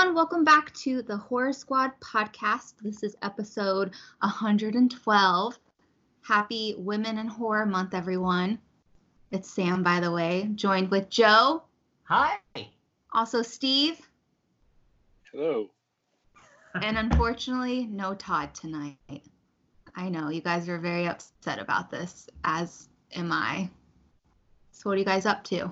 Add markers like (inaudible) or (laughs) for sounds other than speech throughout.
everyone. Welcome back to the Horror Squad podcast. This is episode 112. Happy Women in Horror Month, everyone. It's Sam, by the way, joined with Joe. Hi. Also, Steve. Hello. And unfortunately, no Todd tonight. I know you guys are very upset about this, as am I. So, what are you guys up to?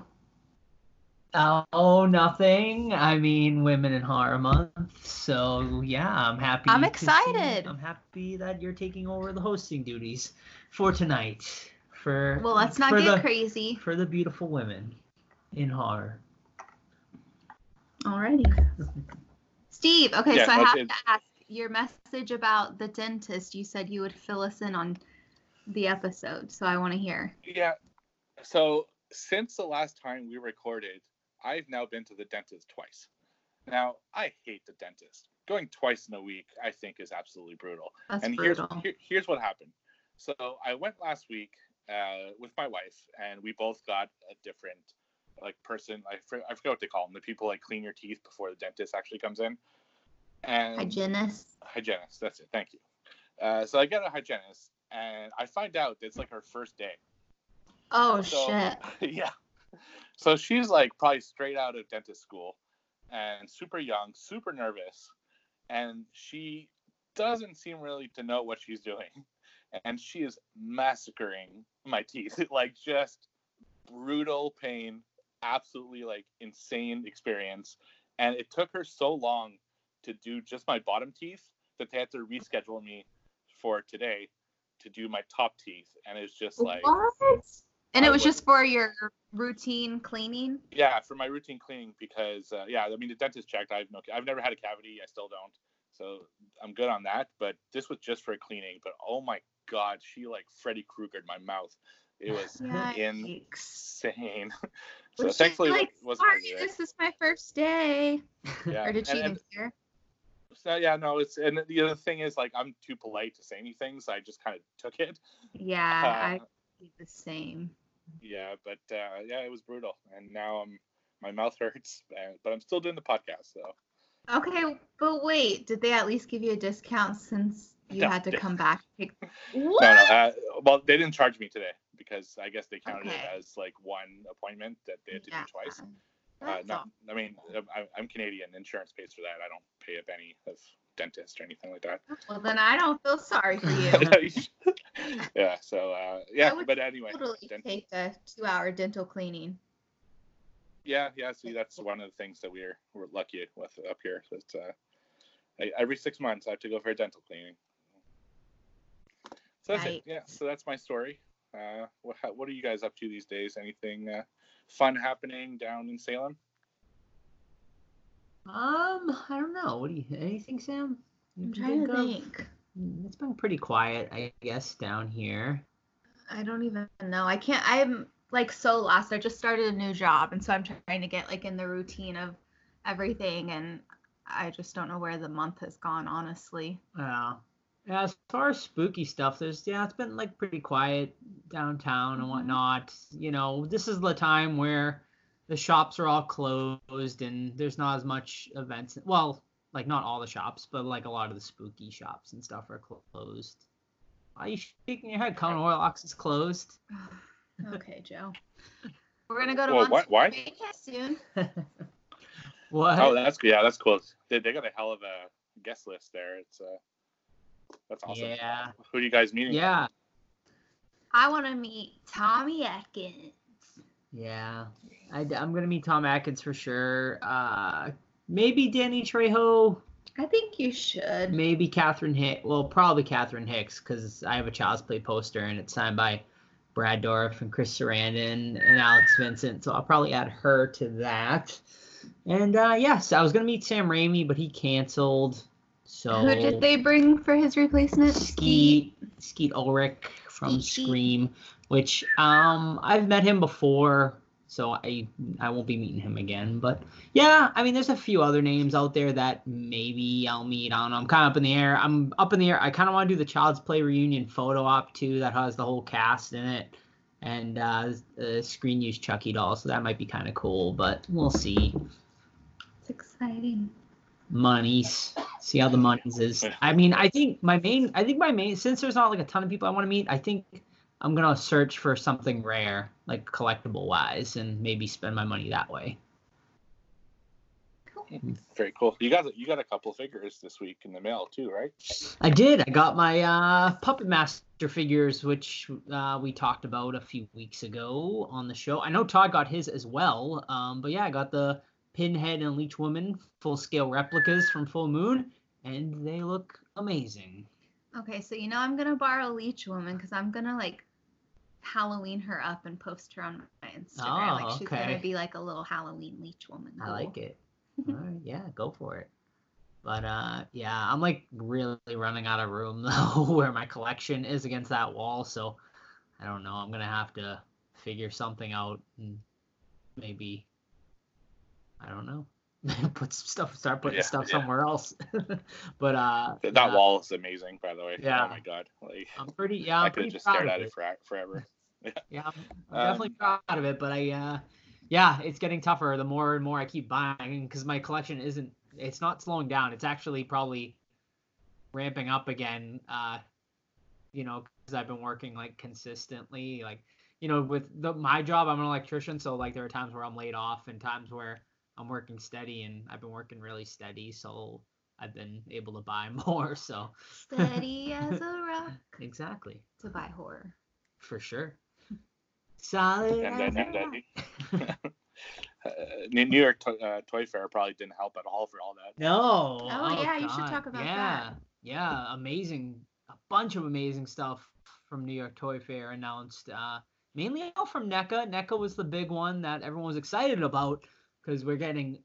Oh, nothing. I mean, Women in Horror Month. So yeah, I'm happy. I'm to see- excited. I'm happy that you're taking over the hosting duties for tonight. For Well, let's not get the, crazy. for the beautiful women in horror. Alrighty. Steve, okay, Yeah, so I let's have get- to ask your message about the dentist. You said you would fill us in on the episode, so I want to hear. Yeah. So since the last time we recorded, I've now been to the dentist twice. Now I hate the dentist. Going twice in a week, I think, is absolutely brutal. That's and brutal. here's here, here's what happened. So I went last week uh, with my wife, and we both got a different like person. I, for, I forget what they call them. The people like clean your teeth before the dentist actually comes in. And Hygienist. hygienist. That's it. Thank you. Uh, so I get a hygienist, and I find out it's like her first day. Oh So- shit. (laughs) yeah. So she's like probably straight out of dentist school and super young, super nervous. And she doesn't seem really to know what she's doing. And she is massacring my teeth. (laughs) like just brutal pain, absolutely like insane experience. And it took her so long to do just my bottom teeth that they had to reschedule me for today to do my top teeth. And it's just like what? And it was would- just for your routine cleaning. Yeah, for my routine cleaning because uh, yeah, I mean the dentist checked. I've no, I've never had a cavity. I still don't, so I'm good on that. But this was just for a cleaning. But oh my god, she like Freddy Kruegered my mouth. It was (sighs) Yikes. insane. (laughs) so Was thankfully, like, sorry, this is my first day. Yeah. Or did she and- even and- care? so yeah, no, it's and the other thing is like I'm too polite to say anything, so I just kind of took it. Yeah, Uh, I did the same. Yeah, but uh, yeah, it was brutal, and now I'm my mouth (laughs) hurts, but I'm still doing the podcast. So Okay, but wait, did they at least give you a discount since you No, had to they- (laughs) come back? What? No, no. Uh, well, they didn't charge me today because I guess they counted Okay. it as like one appointment that they had to Yeah, do twice. Uh, no. I mean, I, I'm Canadian. Insurance pays for that. I don't pay a penny of dentist or anything like that. Well, then I don't feel sorry for you. (laughs) (laughs) yeah. So uh, yeah, but anyway. totally dent- take a two-hour dental cleaning. yeah, yeah. See, that's one of the things that we're we're lucky with up here. It's uh, I, every six months I have to go for a dental cleaning. So that's it. Yeah. So that's my story. Uh, what what are you guys up to these days? Anything uh, fun happening down in Salem? Um, I don't know. What do you anything, Sam? You I'm trying to think. Mm, It's been pretty quiet, I guess, down here. I don't even know. I can't. I'm like so lost. I just started a new job, and so I'm trying to get like in the routine of everything, and I just don't know where the month has gone. Honestly. Yeah. Yeah, as far as spooky stuff, there's yeah, it's been like pretty quiet downtown and Mhm. whatnot. You know, this is the time where the shops are all closed and there's not as much events. Well, like not all the shops, but like a lot of the spooky shops and stuff are closed. Why are you shaking your head? Common Oilox is closed. (sighs) okay, Joe. We're gonna go to Well, Monster why- why? Vegas soon. (laughs) what? Oh, that's yeah, that's cool. They, they got a hell of a guest list there. It's uh, that's awesome. Yeah. Who are you guys meeting? Yeah. I want to meet Tommy Atkins. Yeah, I, am gonna meet Tom Atkins for sure. Uh, maybe Danny Trejo. I think you should. Maybe Catherine Hicks. Well, probably Catherine Hicks because I have a Child's Play poster and it's signed by Brad Dourif and Chris Sarandon and Alex Vincent. So I'll probably add her to that. And uh, yes, I was gonna meet Sam Raimi, but he canceled. So Who did they bring for his replacement? Skeet Skeet Ulrich from Skeet. Scream, which um I've met him before, so I I won't be meeting him again. But yeah, I mean there's a few other names out there that maybe I'll meet. I don't know. I'm kind of up in the air. I'm up in the air. I kind of want to do the Child's Play reunion photo op too. That has the whole cast in it. And uh, the screen use Chucky doll, so that might be kind of cool, but we'll see. It's exciting. monies. See how the monies is. I mean, I think my main, I think my main, since there's not like a ton of people I want to meet, I think I'm gonna search for something rare, like collectible wise, and maybe spend my money that way. Very cool. You got you got a couple figures this week in the mail too, right? I did. I got my uh, Puppet Master figures, which uh, we talked about a few weeks ago on the show. I know Todd got his as well. Um, but yeah, I got the Pinhead and Leech Woman full scale replicas from Full Moon, and they look amazing. Okay, so you know I'm gonna borrow Leech Woman because I'm gonna like Halloween her up and post her on my Instagram. Oh, like she's okay. gonna be like a little Halloween Leech Woman. I like it. (laughs) Right, yeah, go for it. But uh, yeah, I'm like really running out of room (laughs) though where my collection is against that wall. So I don't know. I'm gonna have to figure something out and maybe I don't know. (laughs) put some stuff, start putting Yeah, stuff yeah. somewhere else. (laughs) but uh, That yeah, wall is amazing, by the way. Yeah. Oh my god. Like I'm pretty. Yeah, I'm I could have just stared at it. it for, forever. (laughs) Yeah, I'm, I'm definitely Um, proud of it, but I, uh, yeah, it's getting tougher the more and more I keep buying because my collection isn't, it's not slowing down. It's actually probably ramping up again. Uh, you know, because I've been working like consistently, like you know, with the, my job, I'm an electrician, so like there are times where I'm laid off and times where I'm working steady, and I've been working really steady, so I've been able to buy (laughs) more. So Steady (laughs) as a rock exactly, to buy horror. for sure. Solid. And as then, a and then rock. (laughs) uh, New New York to- uh, Toy Fair probably didn't help at all for all that. No. Oh, yeah, you should talk about yeah. that. Yeah, Yeah. amazing. A bunch of amazing stuff from New York Toy Fair announced. Uh, mainly all from NECA. NECA was the big one that everyone was excited about because we're getting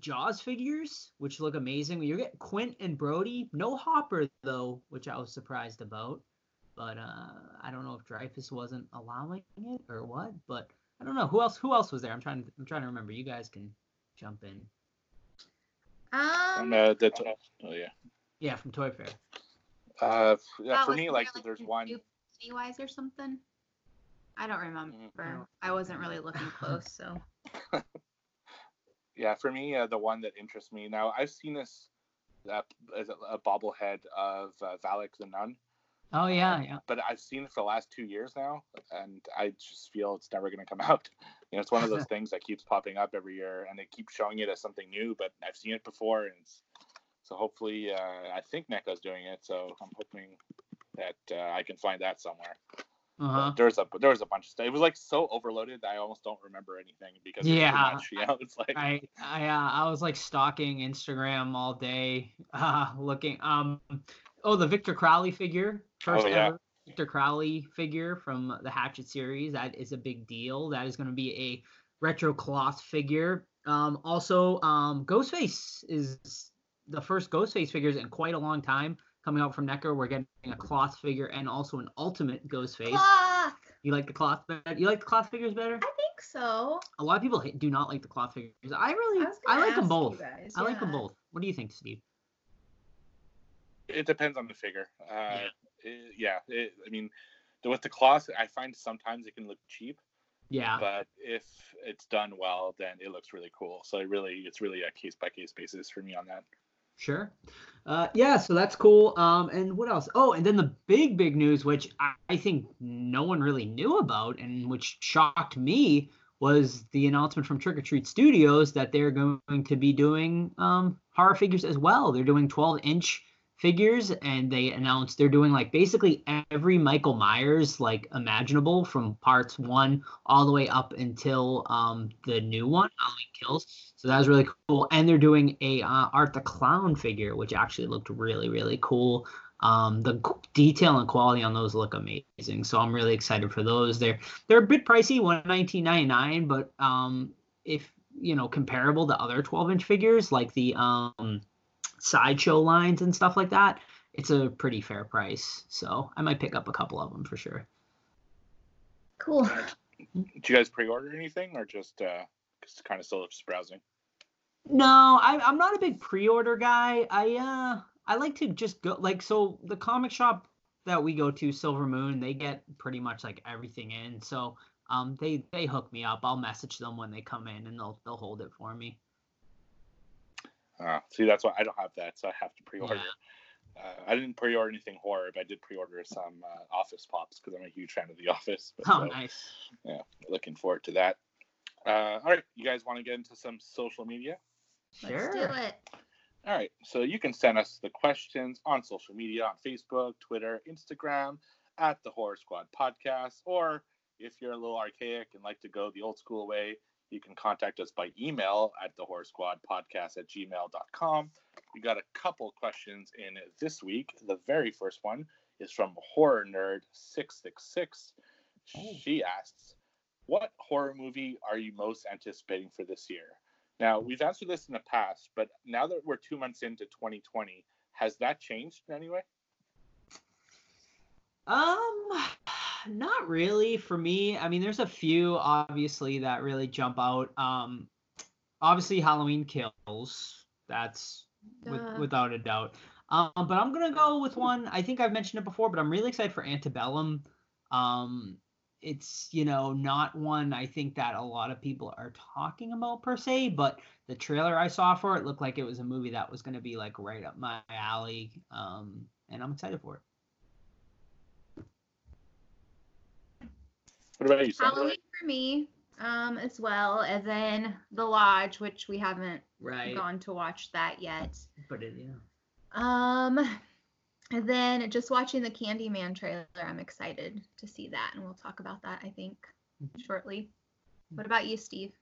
Jaws figures, which look amazing. You get Quint and Brody. No Hopper though, which I was surprised about. But uh, I don't know if Dreyfuss wasn't allowing it or what. But I don't know who else. Who else was there? I'm trying. I'm trying to remember. You guys can jump in. Um, And, uh, the to- oh yeah. Yeah, from Toy Fair. Uh, yeah, for me, there, like, there's new one. Pennywise or something. I don't remember. no. I wasn't really looking close, so (laughs) Yeah, for me, uh, the one that interests me now, I've seen this uh, a, a bobblehead of uh, Valak the Nun, Oh yeah, yeah. but I've seen it for the last two years now, and I just feel it's never going to come (laughs) out. You know, it's one of those (laughs) things that keeps popping up every year, and they keep showing it as something new, but I've seen it before, and it's, so hopefully, uh, I think NECA's doing it, so I'm hoping that uh, I can find that somewhere. Uh huh. There was a there was a bunch of stuff. It was like so overloaded that I almost don't remember anything because Yeah. much. (laughs) You know, it's like I I uh, I was like stalking Instagram all day, (laughs) uh, looking. Um, oh, the Victor Crowley figure, first Oh, yeah. ever Victor Crowley figure from the Hatchet series. That is a big deal. That is going to be a retro cloth figure. Um, also, um, Ghostface is the first Ghostface figures in quite a long time coming out from NECA. We're getting a cloth figure and also an ultimate Ghostface. cloth. You like the cloth better? You like the cloth figures better? I think so. A lot of people do not like the cloth figures. I really, I, I, like them both. guys, I like them both. What do you think, Steve? it depends on the figure. Uh, it- yeah, it, I mean, the, with the cloth, I find sometimes it can look cheap, Yeah, but if it's done well, then it looks really cool. So it really, it's really a case by case basis for me on that. Sure. Uh, yeah, so that's cool. Um, and what else? Oh, and then the big, big news, which I, I think no one really knew about, and which shocked me, was the announcement from Trick or Treat Studios that they're going to be doing um, horror figures as well. They're doing 12 inch figures, and they announced they're doing like basically every Michael Myers like imaginable from parts one all the way up until um, the new one, Halloween Kills. So that was really cool. And they're doing a uh, Art the Clown figure, which actually looked really, really cool. Um, the detail and quality on those look amazing. So I'm really excited for those. They're they're a bit pricey, one nineteen ninety nine, but um, if you know comparable to other 12 inch figures like the um sideshow lines and stuff like that, it's a pretty fair price. So I might pick up a couple of them for sure. Cool. Did you guys pre-order anything, or just uh, just kind of still just browsing? No, I, I'm not a big pre-order guy. I uh, I like to just go like so. The comic shop that we go to, Silver Moon, they get pretty much like everything in. So um, they they hook me up. I'll message them when they come in, and they'll they'll hold it for me. Uh, See, that's why I don't have that, so I have to pre-order. Uh, I didn't pre-order anything horror, but I did pre-order some uh, Office Pops because I'm a huge fan of The Office. But, Oh, so, nice. yeah, looking forward to that. Uh, all right, you guys want to get into some social media? Let's do Sure. it. All right, so you can send us the questions on social media on Facebook, Twitter, Instagram at the Horror Squad Podcast, or if you're a little archaic and like to go the old school way, you can contact us by email at the Horror Squad Podcast at gmail.com. We got a couple questions in this week. The very first one is from Horror Nerd 666. Oh. She asks, What horror movie are you most anticipating for this year? Now, we've answered this in the past, but now that we're two months into 2020, has that changed in any way? Um, not really for me. I mean, there's a few obviously that really jump out. Um, obviously Halloween Kills. That's with, without a doubt. Um, but I'm gonna go with one. I think I've mentioned it before, but I'm really excited for Antebellum. Um, it's you know not one I think that a lot of people are talking about per se, but the trailer I saw for it looked like it was a movie that was gonna be like right up my alley. Um, and I'm excited for it. What about you, Sam? Halloween for me, um, as well as in The Lodge, which we haven't Right. gone to watch that yet. But it, yeah. Um, and then just watching the Candyman trailer, I'm excited to see that, and we'll talk about that I think Mhm. shortly. What about you, Steve?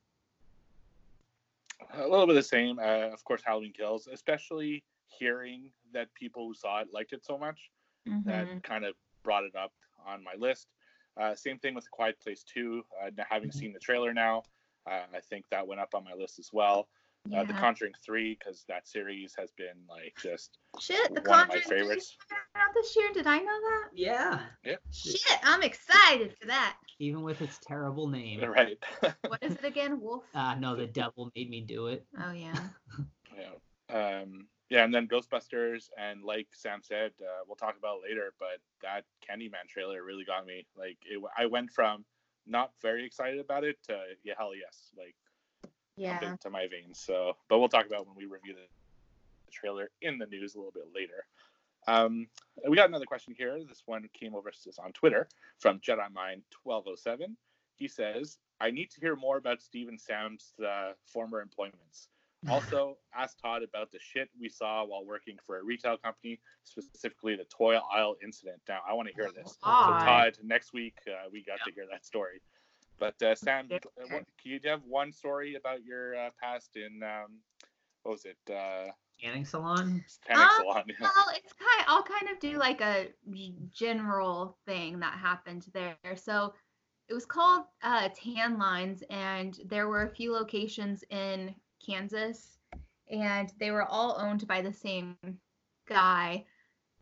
A little bit the same. Uh, of course, Halloween Kills, especially hearing that people who saw it liked it so much. Mhm. that kind of brought it up on my list. Uh, same thing with Quiet Place 2. Uh, having Mhm. seen the trailer now, uh, I think that went up on my list as well. Uh, the Conjuring 3, because that series has been like just Shit, the one of my favorites. three's out this year. Did I know that? Yeah. Shit, I'm excited for that. Even with its terrible name. (laughs) right. (laughs) What is it again? Wolf? Uh, no, the devil made me do it. Oh yeah. (laughs) yeah. Um, yeah, and then Ghostbusters, and like Sam said, uh, we'll talk about it later, but that Candyman trailer really got me. Like, it, I went from not very excited about it to yeah, hell yes, like Yeah. to my veins. So, but we'll talk about it when we review the, the trailer in the news a little bit later. Um, we got another question here. This one came over to us on Twitter from Jedi Mind 1207. He says, "I need to hear more about Steve and Sam's uh, former employments. Also, ask Todd about the shit we saw while working for a retail company, specifically the toy aisle incident. Now, I want to hear this. So, Todd. Todd, next week uh, we got to hear that story. But uh, Sam, Yeah. uh, what, can you have one story about your uh, past in um, what was it? Uh, Canning salon. Panic Um, Salon. Well, it's kind. I'll kind of do like a general thing that happened there. So it was called uh, Tan Lines, and there were a few locations in Kansas, and they were all owned by the same guy,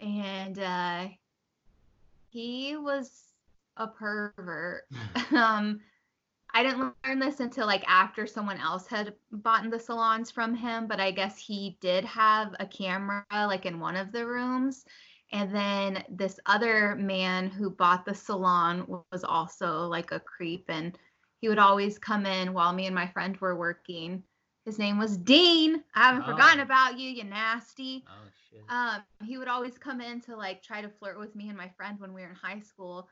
and uh, he was a pervert. (laughs) um, I didn't learn this until like after someone else had bought the salons from him, but I guess he did have a camera like in one of the rooms. And then this other man who bought the salon was also like a creep and he would always come in while me and my friend were working. His name was Dean. I haven't Oh. forgotten about you, you nasty. Oh shit. Um, he would always come in to like try to flirt with me and my friend when we were in high school.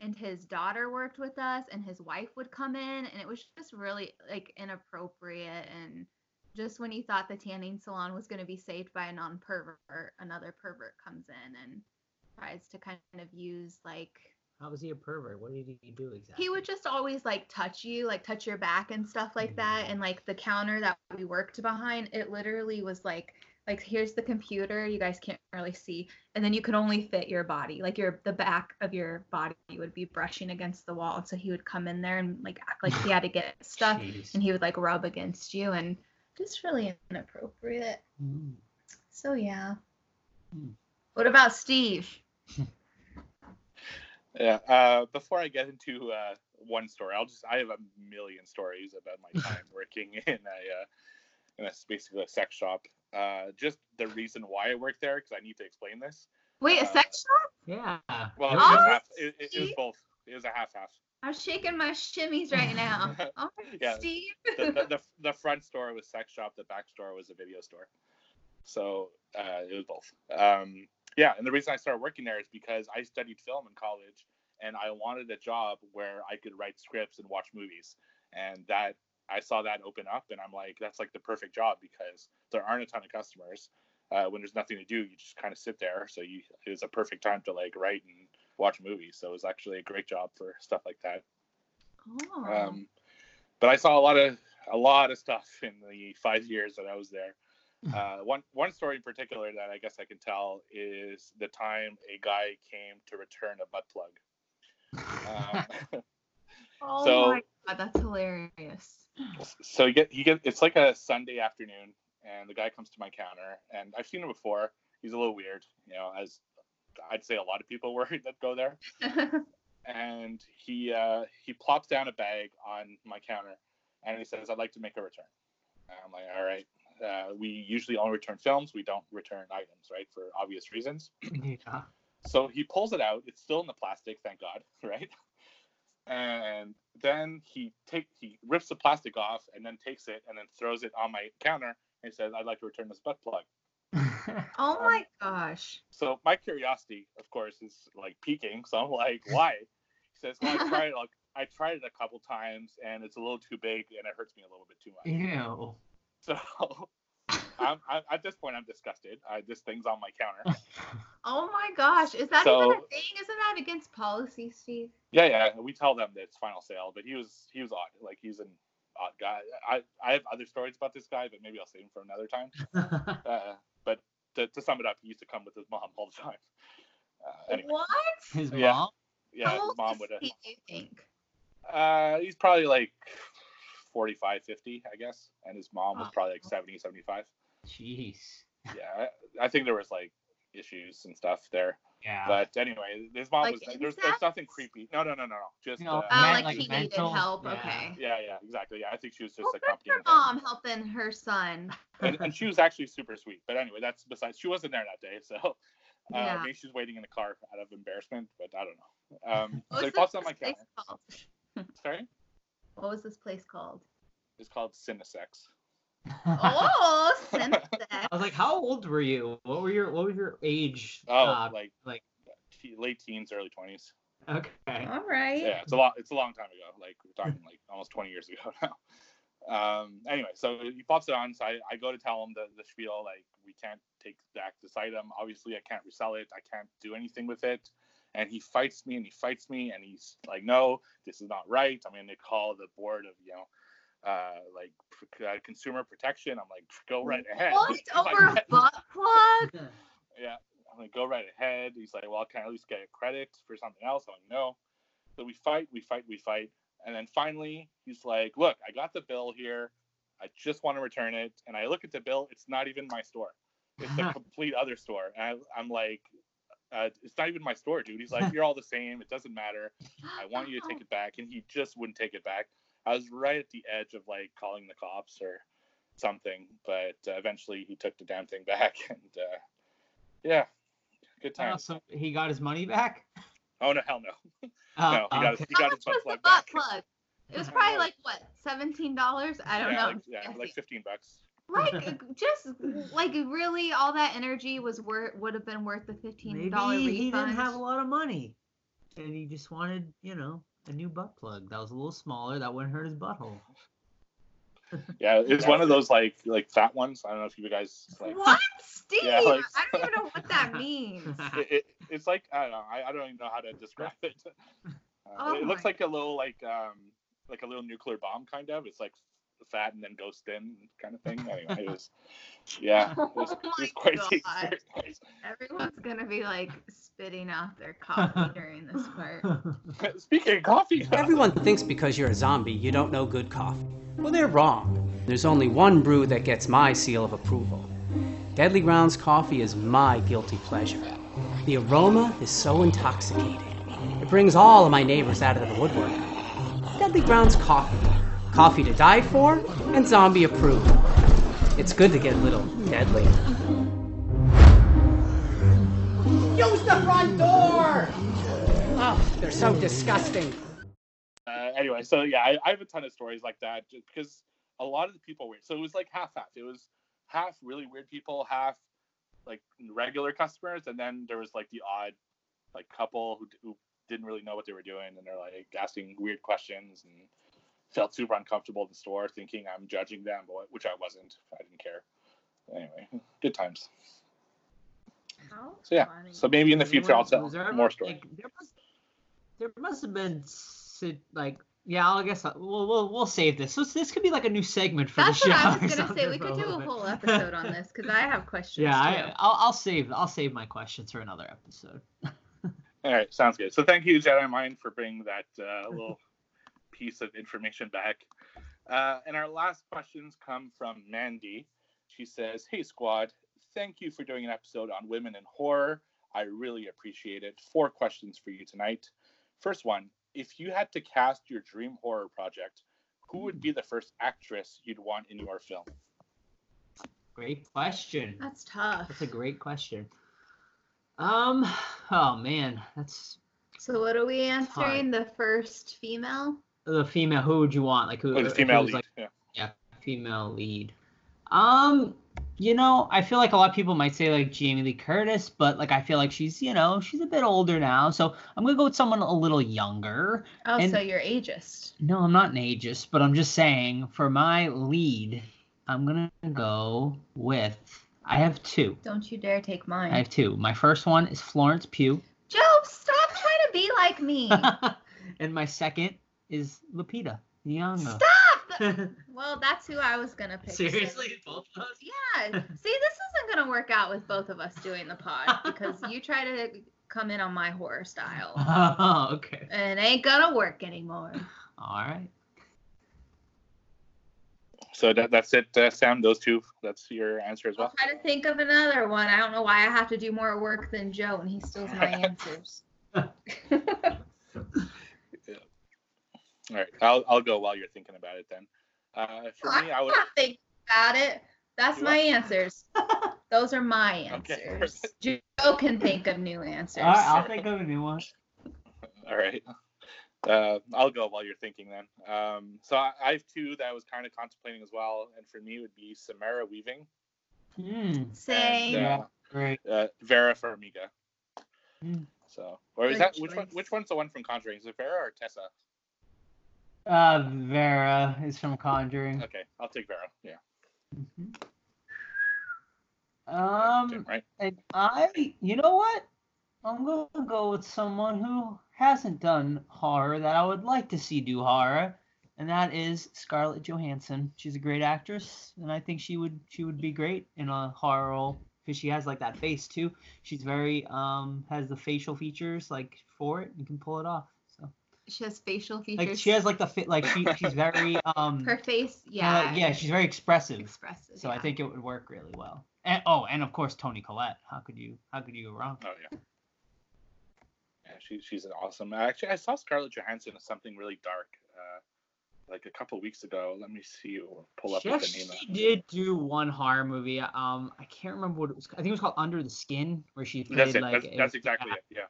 And his daughter worked with us, and his wife would come in, and it was just really like inappropriate. And just when you thought the tanning salon was going to be saved by a non pervert, another pervert comes in and tries to kind of use like How was he a pervert? What did he do exactly? he would just always like touch you, like touch your back and stuff like that. And like the counter that we worked behind, it literally was like like here's the computer, you guys can't really see, and then you could only fit your body, like your the back of your body would be brushing against the wall. And so he would come in there and like act like he had to get (sighs) stuff, Jeez. and he would like rub against you and just really inappropriate. Mm. So yeah. Hmm. What about Steve? (laughs) Yeah. Uh, before I get into uh, one story, I'll just I have a million stories about my (laughs) time working (laughs) in a uh, in a basically a sex shop. Uh, just the reason why I work there because I need to explain this. Wait, a Uh, sex shop? Yeah. Well, it was Oh, half. It, it, it was both. It was a half half. I'm shaking my shimmies right (laughs) now. Oh, Yeah, Steve. The, the, the, the front store was sex shop. The back store was a video store. So uh, it was both. Um, yeah, and the reason I started working there is because I studied film in college, and I wanted a job where I could write scripts and watch movies, and that I saw that open up, and I'm like, that's like the perfect job because there aren't a ton of customers. Uh, when there's nothing to do, you just kind of sit there. So you, it was a perfect time to like write and watch movies. So it was actually a great job for stuff like that. Oh. Um, but I saw a lot of a lot of stuff in the five years that I was there. Uh, one one story in particular that I guess I can tell is the time a guy came to return a butt plug. Um, (laughs) oh so- my god, that's hilarious. so you get you get it's like a Sunday afternoon, and the guy comes to my counter, and I've seen him before. He's a little weird, you know, as I'd say a lot of people (laughs) were that go there. (laughs) And he uh, he plops down a bag on my counter, and he says, "I'd like to make a return." And I'm like, "All right." Uh, we usually only return films. We don't return items, right, for obvious reasons. (clears throat) yeah. So he pulls it out. It's still in the plastic, thank God, (laughs) right? And then he take he rips the plastic off and then takes it and then throws it on my counter and says, "I'd like to return this butt plug." (laughs) oh my gosh. So my curiosity, of course, is like peaking. So I'm like, "Why?" He says, "Well, I tried it. Like, I tried it a couple times and it's a little too big and it hurts me a little bit too much." Ew. So (laughs) I'm, I'm at this point, I'm disgusted. I, this thing's on my counter. (laughs) Oh my gosh. Is that So- even a thing? Isn't that against policy, Steve? Yeah, yeah. We tell them that it's final sale, but he was he was odd. Like he's an odd guy. I I have other stories about this guy, but maybe I'll save him for another time. (laughs) Uh, but to, to sum it up, he used to come with his mom all the time. Uh, anyway, What? His Yeah. mom? yeah, How his old mom would have. he, do you think? Uh, he's probably like 45, 50, I guess, and his mom was Oh. probably like 70, 75. Jeez. Yeah, I, I think there was like issues and stuff there. Yeah. But anyway, his mom Like was there's, there's nothing creepy. No, no, no, no, no. Just No, uh, Oh, like, like he mental- needed help. yeah. Okay. yeah, yeah, exactly. Yeah, I think she was just Well, good accompanying for him. mom helping her son. and, and she was actually super sweet. But anyway, that's besides. She wasn't there that day, so (laughs) uh, Yeah. maybe she was waiting in the car out of embarrassment. But I don't know. Um, What so he was pops this on my place counter. called? Sorry, What was this place called? it's called Cinesex. Oh, (laughs) I was like, how old were you? What were your what was your age? Oh, uh, like like- late teens, early twenties. okay. All right. Yeah, it's a lot. It's a long time ago. Like we're talking like almost 20 years ago (laughs) now. Um, anyway, so he pops it on. So I, I go to tell him the, the spiel like we can't take back this item. Obviously, I can't resell it. I can't do anything with it. And he fights me and he fights me and he's like, no, this is not right. I'm going to call the board of you know. Uh, like uh, consumer protection. I'm like, go right ahead. What? (laughs) He's Over like, a (laughs) butt plug? (laughs) yeah. I'm like, go right ahead. He's like, well, can I at least get a credit for something else? I'm like, no. So we fight, we fight, we fight. And then finally, he's like, look, I got the bill here. I just want to return it. And I look at the bill. It's not even my store. It's a complete other store. And I, I'm like, uh, it's not even my store, dude. He's like, (laughs) you're all the same. It doesn't matter. I want you to take it back. And he just wouldn't take it back. I was right at the edge of like calling the cops or something. But uh, eventually he took the damn thing back. (laughs) And uh, yeah, good Uh, times. so he got his money back. Oh no, hell no. (laughs) Oh, no, he got his, okay. he got his butt was the plug butt back. plug? It was probably like what, seventeen dollars? I don't yeah, know. Like, yeah, like 15 bucks. Like (laughs) just like really, all that energy was worth would have been worth the fifteen Maybe dollar refund. he didn't have a lot of money, and he just wanted, you know, a new butt plug that was a little smaller that wouldn't hurt his butthole. (laughs) Yeah, it's one of those like like fat ones. I don't know if you guys like. What, (laughs) Steve? Yeah, like- I don't even know what that means. It, it, it's like I don't know. I, I don't even know how to describe it. Uh, Oh it looks like a little like um like a little nuclear bomb kind of. It's like fat and then goes thin kind of thing. Anyway, it was yeah, it (laughs) oh was, Oh it was my quite the God. experience. Everyone's gonna be like spitting out their coffee (laughs) during this part. (laughs) Speaking of coffee, Everyone thinks because you're a zombie, you don't know good coffee. Well, they're wrong. There's only one brew that gets my seal of approval. Deadly Grounds coffee is my guilty pleasure. The aroma is so intoxicating. It brings all of my neighbors out of the woodwork. Deadly Grounds coffee. Coffee to die for and zombie approved. It's good to get a little deadly. Use the front door! Oh, they're so disgusting. uh, anyway, so yeah, I, I have a ton of stories like that just because a lot of the people were. So it was like half half. It was half really weird people, half like regular customers, and then there was like the odd like couple who, who didn't really know what they were doing, and they're like asking weird questions and felt super uncomfortable in the store, thinking I'm judging them, but which I wasn't. I didn't care. Anyway, good times. How So yeah, funny. so maybe in the future I'll tell there more stories. Like, there, must, there must have been like yeah. I guess I, we'll, we'll we'll save this. So this could be like a new segment for That's the what show. I (laughs) was gonna say. We could do little a whole episode on this because I have (laughs) questions yeah, too. I, I'll I'll save I'll save my questions for another episode. (laughs) All right, sounds good. So thank you, Jedi Mind, for bringing that uh, little piece of information back. Uh, and our last questions come from Mandy. She says, "Hey squad, thank you for doing an episode on women in horror. I really appreciate it. Four questions for you tonight. First one: If you had to cast your dream horror project, who would be the first actress you'd want in your film? Great question. That's tough. That's a great question. Um. Oh man, that's So what are we answering? The first female? The female. Who would you want? Like who? Or the female lead? Like, yeah. female lead. Um, you know, I feel like a lot of people might say like Jamie Lee Curtis, but like I feel like she's, you know, she's a bit older now, so I'm gonna go with someone a little younger. Oh, And- so you're ageist. No, I'm not an ageist, but I'm just saying for my lead, I'm gonna go with. I have two. Don't you dare take mine. I have two. My first one is Florence Pugh, Joe, stop trying to be like me. (laughs) and my second is Lupita Nyong'o. Stop! (laughs) Well, that's who I was gonna pick. so- Seriously, both of us. Yeah. See, this isn't gonna work out with both of us doing the pod because you try to come in on my horror style. (laughs) Oh, okay. And it ain't gonna work anymore. All right. So that, that's it, uh, Sam. Those two. That's your answer as well. I'll well. try to think of another one. I don't know why I have to do more work than Joe and he steals my (laughs) answers. All right, I'll I'll go while you're thinking about it then. Uh, for me, I I'm would. not thinking about it. That's my are? answers. (laughs) Those are my Okay, answers. Joe can think of new answers. All right, I'll think of a new one. (laughs) All right. Uh, I'll go while you're thinking then. Um, so I, I have two that I was kind of contemplating as well, and for me it would be Samara Weaving Hmm. Same. and Yeah. uh, Great. uh, Vera Farmiga. Hmm. So, or is Good that which one? Which one's the one from Conjuring? Is it Vera or Tessa? Uh, Vera is from Conjuring. Okay, I'll take Vera. Yeah. Mhm. Um, right. and I, you know what? I'm gonna go with someone who hasn't done horror that I would like to see do horror, and that is Scarlett Johansson. She's a great actress, and I think she would she would be great in a horror role because she has like that face too. She's very um has the facial features like for it. You can pull it off. So She has facial features. like she has like the fit like she she's very (laughs) um her face. uh, Yeah. yeah she's very expressive. expressive. So I think it would work really well. And oh, and of course Toni Collette. How could you how could you go wrong? Oh yeah. Yeah, she, she's an awesome. Actually, I saw Scarlett Johansson in something really dark, uh, like a couple weeks ago. Let me see. Or pull up She the name. actually Of. did do one horror movie. Um, I can't remember what it was. I think it was called Under the Skin, where she played That's it. like that's, a- that's exactly it. Yeah.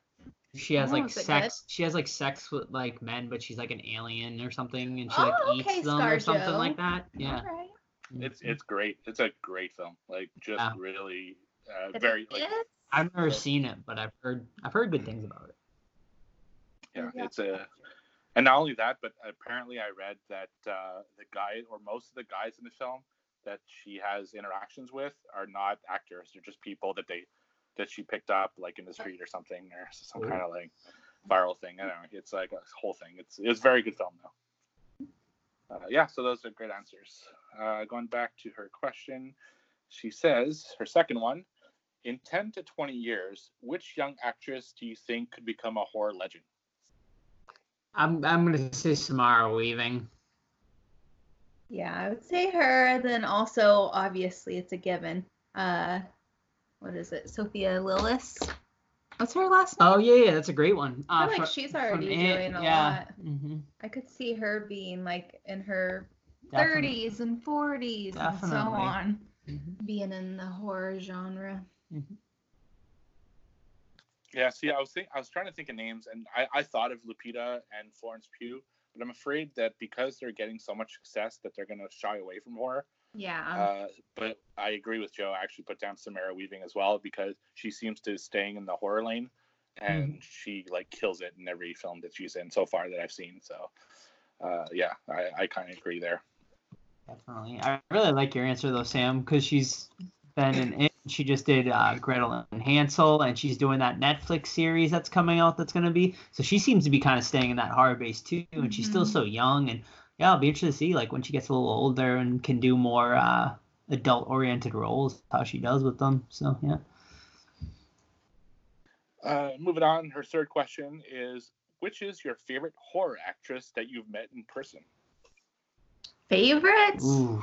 She has Oh, like is it sex. She has like sex with like men, but she's like an alien or something, and she Oh, like okay, eats them or something like that. Yeah. All right. It's it's great. It's a great film. Like just Yeah. really uh, It very like is? I've never seen it, but I've heard I've heard good things about it. yeah. Yeah. It's a and not only that, but apparently I read that uh, the guy or most of the guys in the film that she has interactions with are not actors. They're just people that they that she picked up like in the street or something or some kind of like viral thing. I don't know. It's like a whole thing. It's it's a very good film though. Uh, yeah, so those are great answers. Uh, going back to her question, she says her second one: In ten to twenty years, which young actress do you think could become a horror legend? I'm I'm gonna say Samara Weaving. Yeah, I would say her. Then also, obviously, it's a given. Uh, what is it? Sophia Lillis. What's her last name? Oh yeah, yeah, that's a great one. I Uh, feel like fro- she's from already It, doing a yeah. lot. hmm I could see her being like in her Definitely. 30s and 40s and so Definitely. on, Mhm. being in the horror genre. Yeah, see, I was think I was trying to think of names, and I, I thought of Lupita and Florence Pugh, but I'm afraid that because they're getting so much success that they're gonna shy away from horror. Yeah. Uh, but I agree with Joe. I actually put down Samara Weaving as well because she seems to staying in the horror lane, and she like kills it in every film that she's in so far that I've seen. So, uh, yeah, I, I kind of agree there. Definitely. I really like your answer though, Sam, because she's been in it. (clears throat) She just did uh, Gretel and Hansel, and she's doing that Netflix series that's coming out. That's gonna be so. She seems to be kind of staying in that horror base too, and she's still Mhm. so young. And yeah, I'll be interested to see like when she gets a little older and can do more uh, adult-oriented roles, how she does with them. So yeah. Uh, moving on, her third question is Which is your favorite horror actress that you've met in person? Favorites? Ooh,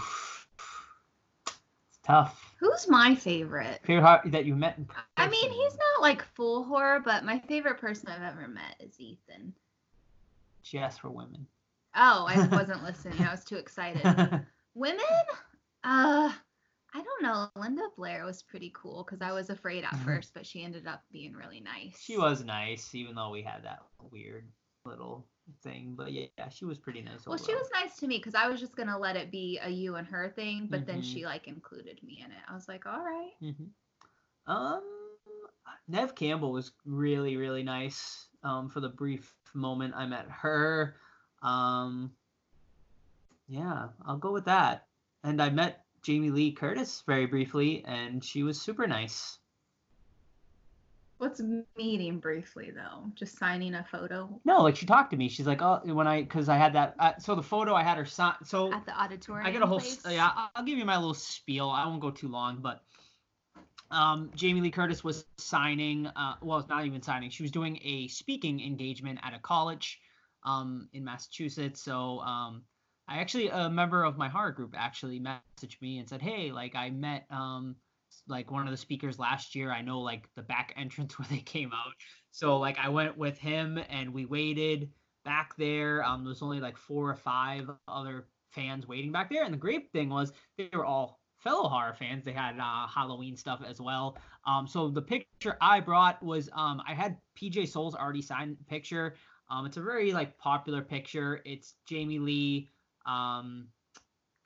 it's tough. Who's my favorite? Favorite horror that you met in person? I mean, he's not like full horror, but my favorite person I've ever met is Ethan. She asked for women. Oh, I (laughs) wasn't listening. I was too excited. (laughs) Women? Uh, I don't know. Linda Blair was pretty cool because I was afraid at first, but she ended up being really nice. She was nice, even though we had that weird little thing. But yeah, she was pretty nice. Well, she was nice to me because I was just gonna let it be a you and her thing, but then Mhm. she like included me in it. I was like, all right. hmm Um, Neve Campbell was really, really nice. Um, for the brief moment I met her. Um, yeah, I'll go with that. And I met Jamie Lee Curtis very briefly, and she was super nice. What's meeting briefly though? Just signing a photo No, like she talked to me. She's like, oh, when I, cause I had that. Uh, so the photo I had her sign. So at the auditorium. I get a whole. place? Yeah, I'll- give you my little spiel. I won't go too long, but um, Jamie Lee Curtis was signing. Uh, well, it's not even signing. She was doing a speaking engagement at a college um, in Massachusetts. So um, I actually a member of my horror group actually messaged me and said, "Hey, like I met um, like one of the speakers last year. I know like the back (laughs) entrance where they came out. So like I went with him and we waited back there. Um, there was only like four or five other fans waiting back there. And the great thing was they were all fellow horror fans. They had uh, Halloween stuff as well. Um, so the picture I brought was um, I had PJ Soles already signed picture. Um, it's a very like popular picture. It's Jamie Lee, um,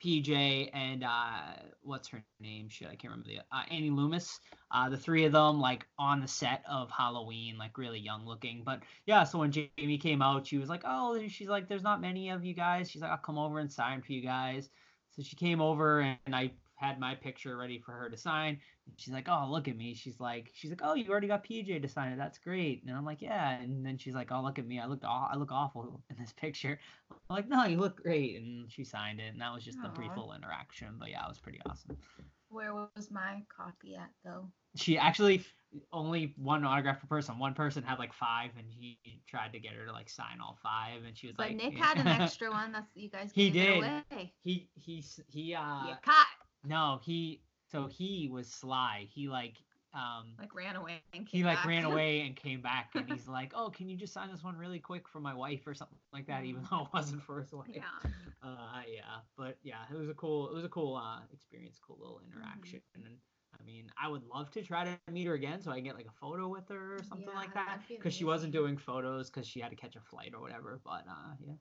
PJ, and uh, what's her name? Shit, I can't remember the uh, Annie Loomis. Uh, the three of them like on the set of Halloween, like really young looking. But yeah, so when Jamie came out, she was like, "Oh, she's like, there's not many of you guys." She's like, "I'll come over and sign for you guys." So she came over and I had my picture ready for her to sign. And she's like, "Oh, look at me." She's like, "She's like, oh, you already got PJ to sign it. That's great." And I'm like, "Yeah." And then she's like, "Oh, look at me. I looked, aw- I look awful in this (laughs) picture." I'm like, "No, you look great." And she signed it, and that was just a brief little interaction. But yeah, it was pretty awesome. Where was my copy at though? She actually only one autograph per person. One person had like five, and he tried to get her to like sign all five, and she was But like, But Nick had an (laughs) extra one. That's you guys. He did. Away. he he he uh you caught. No he so he was sly. He like um Like ran away and he like back. ran (laughs) away and came back and he's like, "Oh, can you just sign this one really quick for my wife or something like that?" Even though it wasn't for his wife. yeah. (laughs) Uh, yeah, but yeah, it was a cool, it was a cool uh experience, cool little Mm-hmm. interaction. And I mean, I would love to try to meet her again so I can get like a photo with her or something like Yeah, that. that'd Because she wasn't doing photos because she had to catch a flight or whatever. But uh, yeah.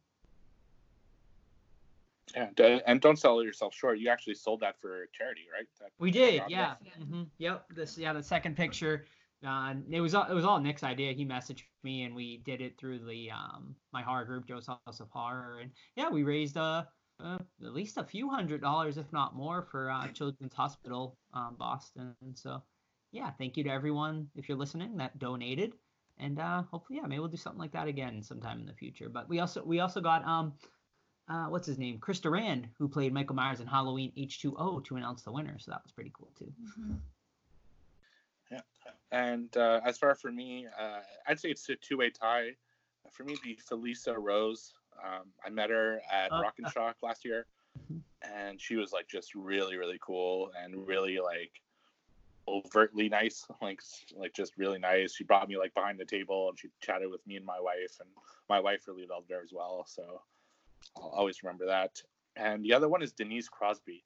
Yeah, d- and don't sell yourself short. You actually sold that for charity, right? That, We did, yeah. Yeah. hmm Yep. This, yeah, the second picture. Uh, it was all, it was all Nick's idea. He messaged me, and we did it through the um my horror group, Joe's House of Horror, and yeah, we raised uh, uh at least a few hundred dollars, if not more, for uh, Children's Hospital, um, Boston. So yeah, thank you to everyone if you're listening that donated, and uh, hopefully, yeah, maybe we'll do something like that again sometime in the future. But we also we also got um. Uh, what's his name? Chris Durand, who played Michael Myers in Halloween H2O, to announce the winner. So that was pretty cool too. Mhm. And uh, as far for me, uh, I'd say it's a two-way tie. For me, it'd Felissa Rose. Um, I met her at Oh, Rock and Shock last year, Mhm. and she was like just really, really cool and really like overtly nice, (laughs) like like just really nice. She brought me like behind the table and she chatted with me and my wife, and my wife really loved her as well. So I'll always remember that. And the other one is Denise Crosby.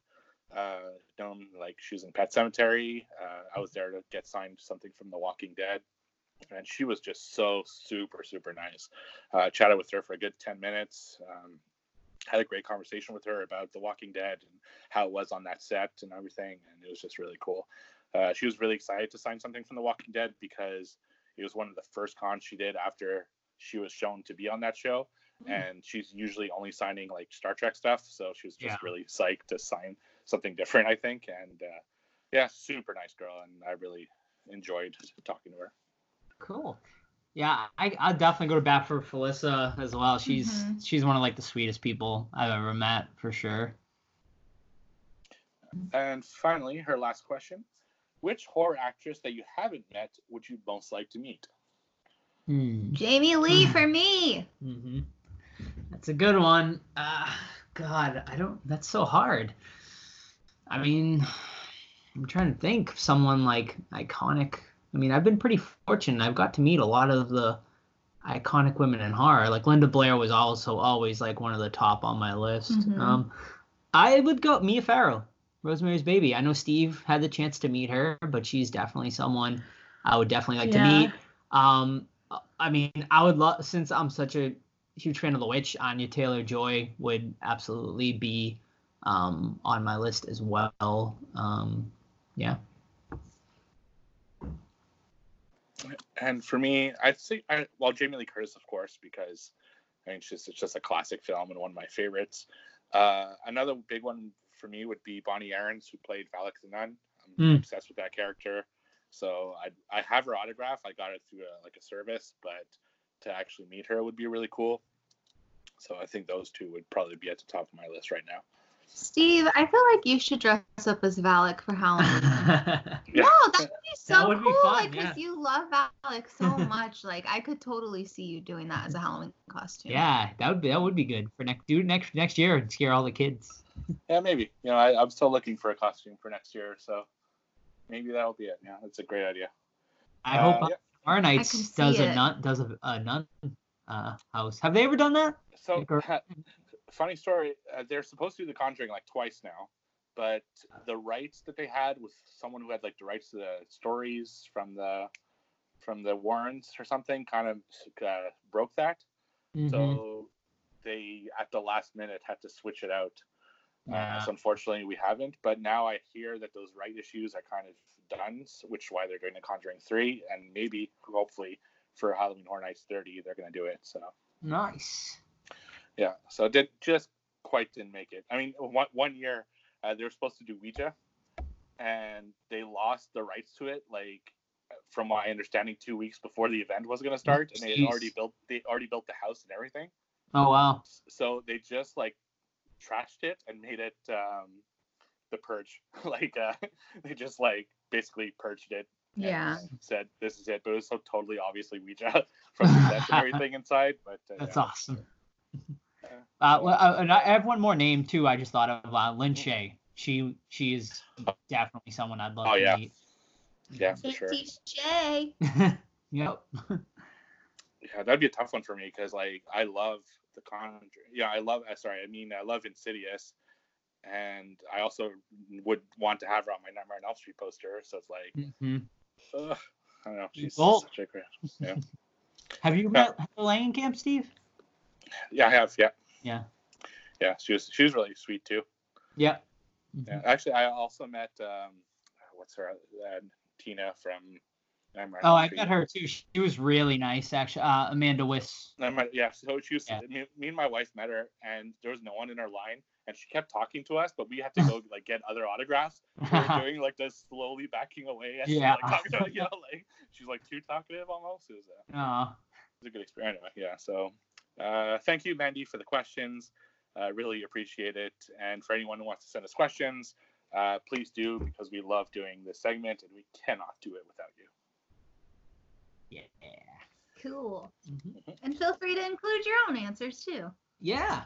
Uh, known like she was in Pet Sematary. Uh, I was there to get signed something from The Walking Dead, and she was just so super super nice. Uh, chatted with her for a good ten minutes. Um, had a great conversation with her about The Walking Dead and how it was on that set and everything, and it was just really cool. Uh, she was really excited to sign something from The Walking Dead because it was one of the first cons she did after she was shown to be on that show. Hmm. And she's usually only signing like Star Trek stuff, so she was just Yeah. really psyched to sign something different, I think. And uh, yeah, super nice girl, and I really enjoyed talking to her. Cool. Yeah, I I'll definitely go to bat for Felissa as well. She's Mhm. she's one of like the sweetest people I've ever met for sure. And finally, her last question: Which horror actress that you haven't met would you most like to meet? Hmm. Jamie Lee for me. hmm That's a good one. Uh, God, I don't. That's so hard. I mean, I'm trying to think of someone like iconic. I mean, I've been pretty fortunate. I've got to meet a lot of the iconic women in horror. Like Linda Blair was also always like one of the top on my list. Mhm. Um, I would go Mia Farrow, Rosemary's Baby. I know Steve had the chance to meet her, but she's definitely someone I would definitely like Yeah. to meet. Um, I mean, I would love since I'm such a huge fan of The Witch. Anya Taylor Joy would absolutely be um, on my list as well. Um, yeah. And for me, I'd say, I, well, Jamie Lee Curtis, of course, because I mean, she's it's just a classic film and one of my favorites. Uh, another big one for me would be Bonnie Aarons, who played Valak the Nun. I'm Mm. obsessed with that character. So I I have her autograph. I got it through a, like a service, but to actually meet her would be really cool. So I think those two would probably be at the top of my list right now. Steve, I feel like you should dress up as Valak for Halloween. (laughs) Yeah. No, that would be so would be cool. fun, like, yeah. because you love Valak so (laughs) much. Like, I could totally see you doing that as a Halloween costume. yeah, that would be that would be good for next do next next year and scare all the kids. (laughs) Yeah, maybe. You know, I, I'm still looking for a costume for next year, so maybe that'll be it. Yeah, that's a great idea. I Uh, hope yeah. Horror Nights can see does a it. nun does a, a nun uh, house. Have they ever done that? So, funny story. Uh, they're supposed to do The Conjuring like twice now, but the rights that they had with someone who had like the rights to the stories from the from the Warrens or something kind of uh, broke that. Mhm. So they at the last minute had to switch it out. Uh, so unfortunately, we haven't. But now I hear that those right issues are kind of done, which is why they're doing The Conjuring three, and maybe hopefully for Halloween Horror Nights thirty they're going to do it. So Nice. yeah, so it did just quite didn't make it. I mean, one one year uh, they were supposed to do Ouija, and they lost the rights to it. Like from my understanding, two weeks before the event was going to start, and they had already built they already built the house and everything. Oh wow. So they just like trashed it and made it um, the purge. (laughs) like uh, (laughs) they just like basically purged it. And Yeah. Said this is it, but it was so totally obviously Ouija (laughs) from the (laughs) set and everything inside. But uh, That's yeah. awesome. Uh, well, uh, and I have one more name too. I just thought of uh, Lin Shaye. She she is definitely someone I'd love Oh, to yeah. meet. Yeah, for sure. Auntie Shaye. (laughs) yep. Yeah, that'd be a tough one for me because like I love the Conjuring. Yeah, I love. uh, Sorry, I mean I love Insidious, and I also would want to have her on my Nightmare on Elm Street poster. So it's like, hmm ugh, I don't know. She's such a great. (laughs) Yeah, Have you met Heather Camp, Steve? yeah, I have. Yeah, Yeah. yeah. She was she was really sweet too. Yep. Yeah, actually, I also met um, what's her uh, Tina from Nightmare on Oh, I met her too. She was really nice, actually. Uh, Amanda Wyss. Nightmare- yeah, so she was. Yeah. Me, me and my wife met her, and there was no one in our line, and she kept talking to us, but we had to go like get other autographs. we were (laughs) doing like this slowly backing away as Yeah. she like talking to her, you know, like she's like too talkative almost. It was, a, Aw. it was a good experience. Anyway, yeah. So uh, thank you, Mandy, for the questions. Uh, really appreciate it. And for anyone who wants to send us questions, uh, please do because we love doing this segment and we cannot do it without you. Yeah. Cool. Mhm. And feel free to include your own answers too. Yeah.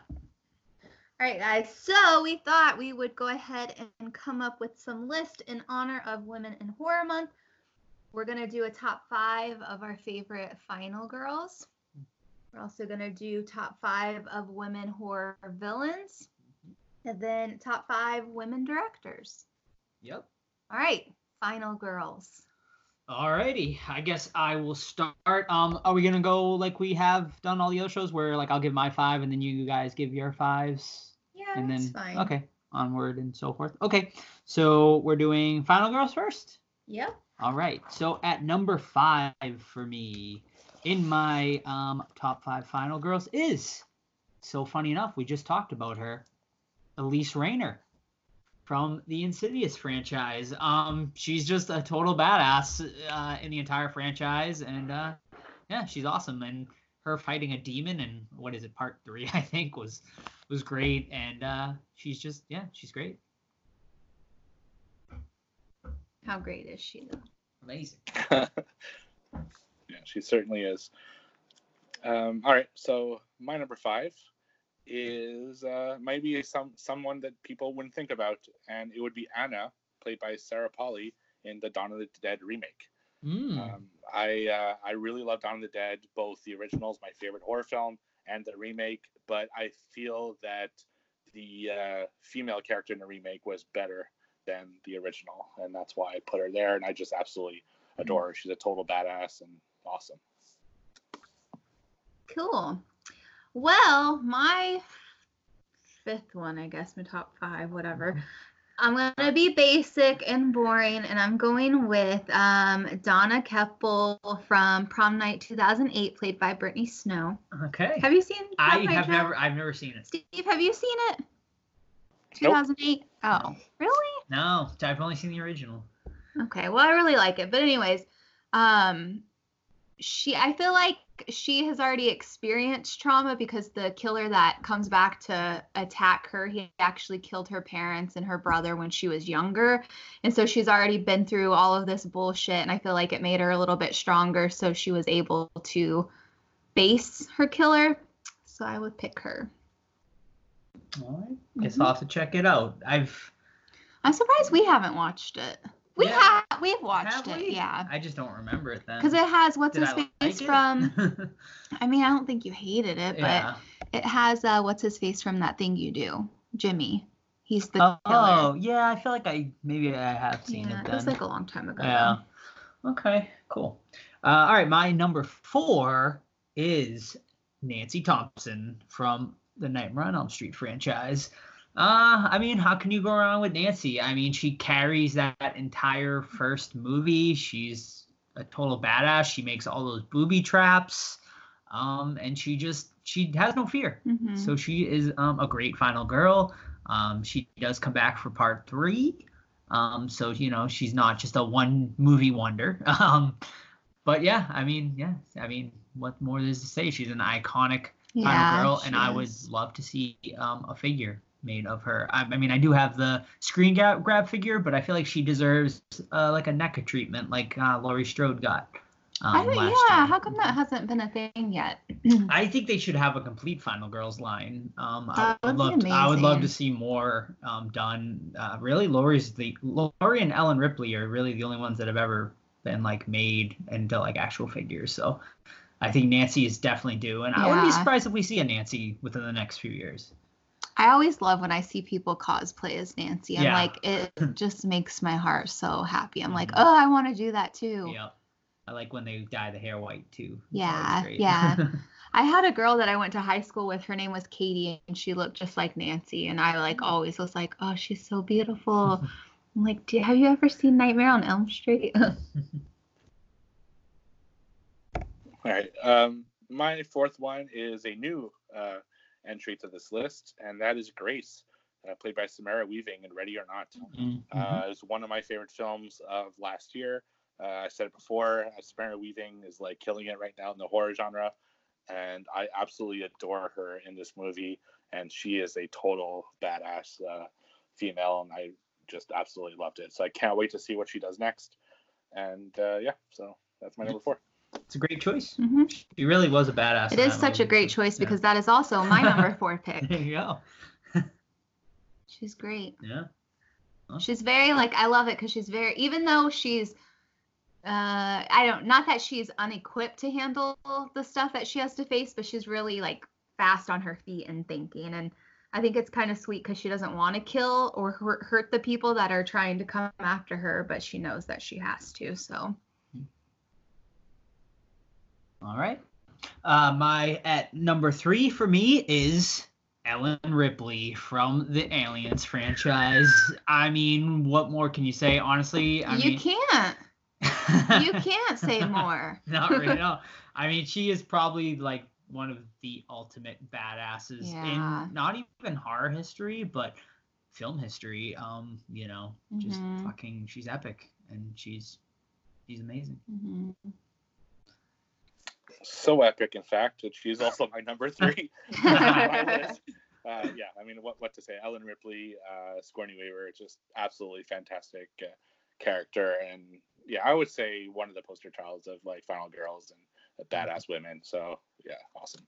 All right, guys. So we thought we would go ahead and come up with some list in honor of Women in Horror Month. We're gonna do a top five of our favorite final girls. We're also gonna do top five of women horror villains, and then top five women directors. Yep. All right, final girls. Alrighty, I guess I will start. Um, are we gonna go like we have done all the other shows, where like I'll give my five and then you guys give your fives, Yeah, and that's then fine. okay, onward and so forth. Okay, so we're doing Final Girls first. Yep. All right. So at number five for me in my um, top five final girls is so funny enough, we just talked about her, Elise Rainier from the Insidious franchise. Um, she's just a total badass uh, in the entire franchise, and uh, yeah, she's awesome. And her fighting a demon and what is it, part three, (laughs) I think, was was great. And uh, she's just yeah, she's great, How great is she though? amazing. (laughs) yeah, she certainly is. Um, all right, so my number five is uh, maybe some someone that people wouldn't think about, and it would be Anna, played by Sarah Polley in the Dawn of the Dead remake. Mm. Um, I uh, I really love Dawn of the Dead, both the original is my favorite horror film and the remake, but I feel that the uh, female character in the remake was better than the original, and that's why I put her there. And I just absolutely adore her. She's a total badass and awesome. Cool. Well, my fifth one, I guess, my top five, whatever. I'm gonna be basic and boring, and I'm going with um, Donna Keppel from Prom Night 2008, played by Brittany Snow. Okay. Have you seen? I Prom Night, have Joe? never I've never seen it. Steve, have you seen it? Nope. 2008. Oh, really? No, I've only seen the original. Okay. Well, I really like it, but anyways, um, she I feel like she has already experienced trauma because the killer that comes back to attack her, he actually killed her parents and her brother when she was younger. And so she's already been through all of this bullshit and I feel like it made her a little bit stronger so she was able to face her killer. So I would pick her. All right. Guess Mhm. I'll have to check it out. I've I'm surprised we haven't watched it. We Yeah. have we've watched have it, yeah. I just don't remember it then. Because it has what's Did his I like face it? from (laughs) I mean, I don't think you hated it, but yeah. it has uh what's his face from that thing you do, Jimmy. He's the Oh, killer. oh, yeah, I feel like I maybe I have seen yeah, it it was like a long time ago. yeah. Okay, cool. Uh, all right, my number four is Nancy Thompson from the Nightmare on Elm Street franchise. Uh, I mean, how can you go wrong with Nancy? I mean, she carries that entire first movie. She's a total badass. She makes all those booby traps. Um, and she just she has no fear. Mhm. So she is um, a great final girl. Um, she does come back for part three. Um, so you know she's not just a one movie wonder. (laughs) Um, but yeah, I mean, yeah, I mean, what more is to say? She's an iconic yeah, final girl, and she I would love to see um, a figure made of her. I, I mean, I do have the screen grab, grab figure, but I feel like she deserves uh, like a NECA treatment, like uh, Laurie Strode got. Um, I yeah, year. how come that hasn't been a thing yet? (clears throat) (clears throat) I think they should have a complete Final Girls line. Um, I would would love be to, I would love to see more um, done. Uh, really, Laurie's the Laurie and Ellen Ripley are really the only ones that have ever been like made into like actual figures. So I think Nancy is definitely due, and I wouldn't be surprised if we see a Nancy within the next few years. I always love when I see people cosplay as Nancy. I'm Yeah. like, it (laughs) just makes my heart so happy. I'm like, Mhm. oh, I want to do that too. Yep. I like when they dye the hair white too. Yeah, always yeah. (laughs) I had a girl that I went to high school with. Her name was Katie, and she looked just like Nancy. And I like always was like, "Oh, she's so beautiful." (laughs) I'm like, Do, "Have you ever seen Nightmare on Elm Street?" All right. Um, my fourth one is a new uh, entry to this list, and that is Grace, uh, played by Samara Weaving in Ready or Not. Mhm. Uh, it's one of my favorite films of last year. Uh, I said it before. Uh, Samara Weaving is like killing it right now in the horror genre, and I absolutely adore her in this movie. And she is a total badass uh, female, and I just absolutely loved it. So I can't wait to see what she does next. And uh, yeah, so that's my number four. It's a great choice. Mhm. She really was a badass. It is in is that such a great choice yeah. because that is also my (laughs) number four pick. there you go. (laughs) She's great. Yeah. She's very like I love it because she's very even though she's uh I don't not that she's unequipped to handle the stuff that she has to face, but she's really like fast on her feet and thinking and I think it's kind of sweet because she doesn't want to kill or hurt, hurt the people that are trying to come after her, but she knows that she has to. So All right. Uh, my at number three for me is Ellen Ripley from the Aliens franchise. I mean, what more can you say? Honestly, I you mean, can't. You (laughs) can't say more. (laughs) Not really. No. (laughs) I mean, she is probably like one of the ultimate badasses Yeah. in not even horror history, but film history. Um, you know, just Mhm. fucking, she's epic, and she's she's amazing. Mhm. So epic, in fact, that she's also my number three. (laughs) (laughs) on my list. Uh, yeah, I mean, what what to say? Ellen Ripley, uh, Sigourney Weaver, just absolutely fantastic uh, character, and yeah, I would say one of the poster childs of like Final Girls and badass women. So yeah, awesome.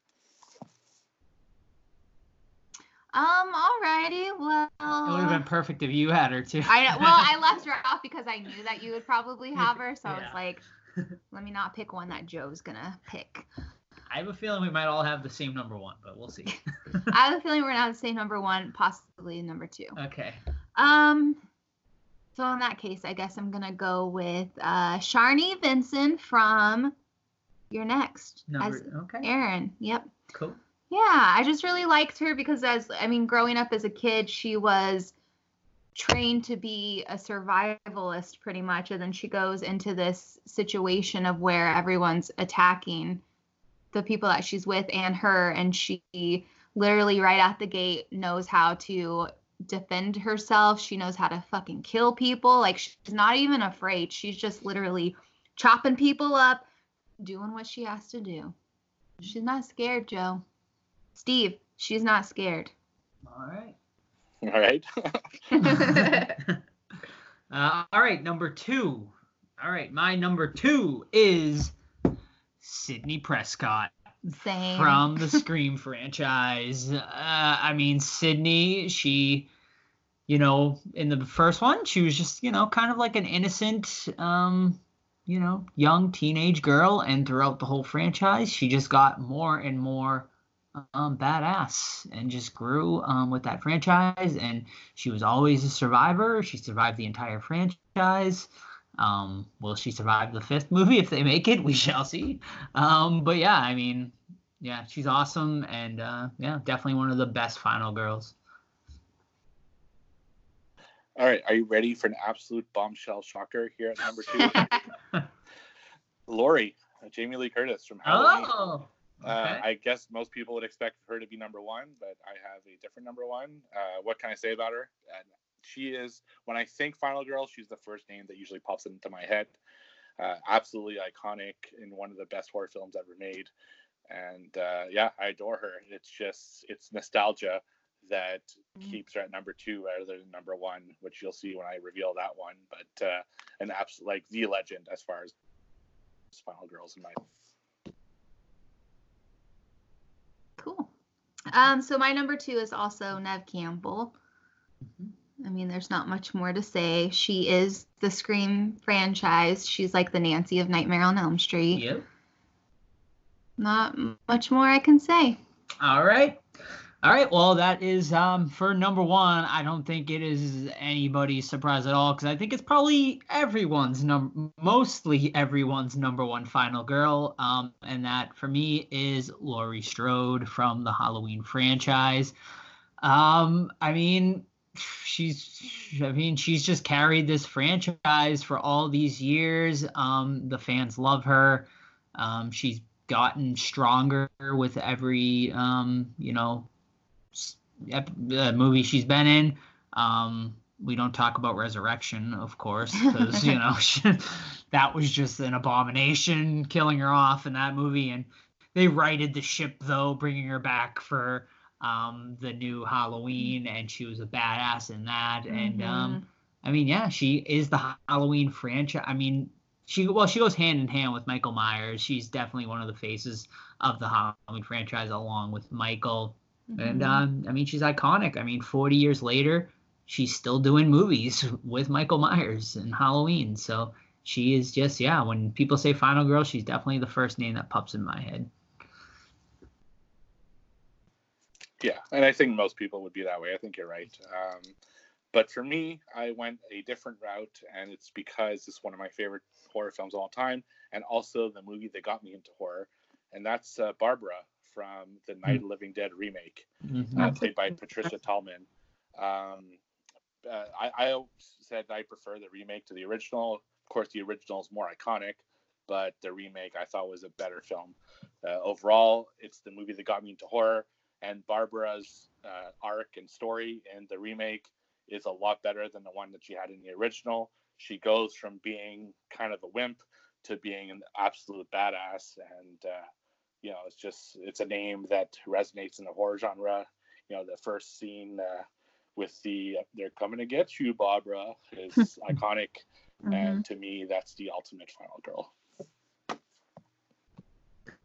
Um. Alrighty. Well. It would have been perfect if you had her too. I well, I (laughs) left her off because I knew that you would probably have her, so I was like, (laughs) let me not pick one that Joe's gonna pick. I have a feeling we might all have the same number one, but we'll see. (laughs) (laughs) I have a feeling we're gonna have the same number one, possibly number two. okay. Um. So in that case, I guess I'm gonna go with uh, Sharni Vinson from You're Next Number as okay. Erin. Yep. Cool. Yeah, I just really liked her because as I mean, growing up as a kid, she was trained to be a survivalist pretty much, and then she goes into this situation of where everyone's attacking the people that she's with and her, and she literally right out the gate knows how to defend herself. She knows how to fucking kill people. Like she's not even afraid. She's just literally chopping people up, doing what she has to do. She's not scared, Joe. Steve, she's not scared. All right. All right. (laughs) uh, all right, number two. All right, my number two is Sidney Prescott Same. from the (laughs) Scream franchise. Uh, I mean, Sidney, she, you know, in the first one, she was just, you know, kind of like an innocent, um, you know, young teenage girl, and throughout the whole franchise, she just got more and more um, badass and just grew um, with that franchise. And she was always a survivor. She survived the entire franchise. Um, will she survive the fifth movie if they make it? We shall see. Um, but yeah, I mean, yeah, she's awesome, and uh, yeah, definitely one of the best final girls. All right, are you ready for an absolute bombshell shocker here at number two? (laughs) Laurie, uh, Jamie Lee Curtis from Halloween. Oh, Uh. I guess most people would expect her to be number one, but I have a different number one. Uh, what can I say about her? And she is, when I think Final Girl, she's the first name that usually pops into my head. Uh, absolutely iconic in one of the best horror films ever made. And uh, yeah, I adore her. It's just, it's nostalgia that Mhm. keeps her at number two rather than number one, which you'll see when I reveal that one. But uh, an absolute, like the legend as far as Final Girls in my cool. Um, so my number two is also Neve Campbell. Mhm. I mean, there's not much more to say. She is the Scream franchise. She's like the Nancy of Nightmare on Elm Street. Yep. Not much more I can say. All right. All right. Well, that is um, for number one. I don't think it is anybody's surprise at all because I think it's probably everyone's num, mostly everyone's number one final girl. Um, and that for me is Laurie Strode from the Halloween franchise. Um, I mean, she's, I mean, she's just carried this franchise for all these years. Um, the fans love her. Um, she's gotten stronger with every um, you know uh, movie she's been in. Um, we don't talk about Resurrection, of course, because you know (laughs) that was just an abomination, killing her off in that movie, and they righted the ship though, bringing her back for um, the new Halloween, and she was a badass in that, and um, I mean, yeah, she is the Halloween franchise. I mean, she well, she goes hand in hand with Michael Myers. She's definitely one of the faces of the Halloween franchise, along with Michael. And Mhm. um, I mean, she's iconic. I mean, 40 years later, she's still doing movies (laughs) with Michael Myers and Halloween. So she is just yeah. When people say Final Girl, she's definitely the first name that pops in my head. Yeah, and I think most people would be that way. I think you're right. Um, but for me, I went a different route, and it's because it's one of my favorite horror films of all time, and also the movie that got me into horror, and that's uh, Barbara from the Night of Living Dead remake, Mhm. uh, played by Patricia Tallman. Um, uh, I, I said I prefer the remake to the original. Of course, the original is more iconic, but the remake I thought was a better film. Uh, overall, it's the movie that got me into horror, and Barbara's uh, arc and story in the remake is a lot better than the one that she had in the original. She goes from being kind of a wimp to being an absolute badass, and uh, you know, it's just it's a name that resonates in the horror genre. You know, the first scene uh, with the "They're coming to get you, Barbara" is (laughs) iconic, Mhm. and to me, that's the ultimate final girl.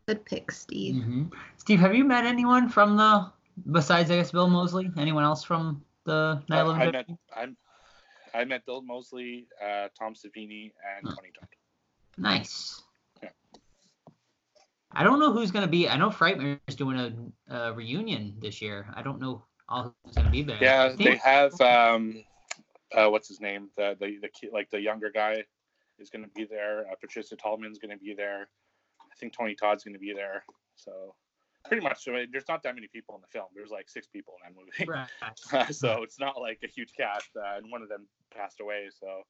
Good pick, Steve. Mhm. Steve, have you met anyone from the besides I guess Bill Moseley? Anyone else from the Night of the I, I met I'm, I met Bill Moseley, uh, Tom Savini, and Huh. Tony Todd. Nice. Yeah. I don't know who's gonna be. I know Frightmare is doing a, a reunion this year. I don't know all who's gonna be there. Yeah, they have um, uh, what's his name? The the the kid, like the younger guy, is going to be there. Uh, Patricia Tallman's going to be there. I think Tony Todd's going to be there. So pretty much, I mean, there's not that many people in the film. There's like six people in that movie. Right. (laughs) so it's not like a huge cast, uh, and one of them passed away. So,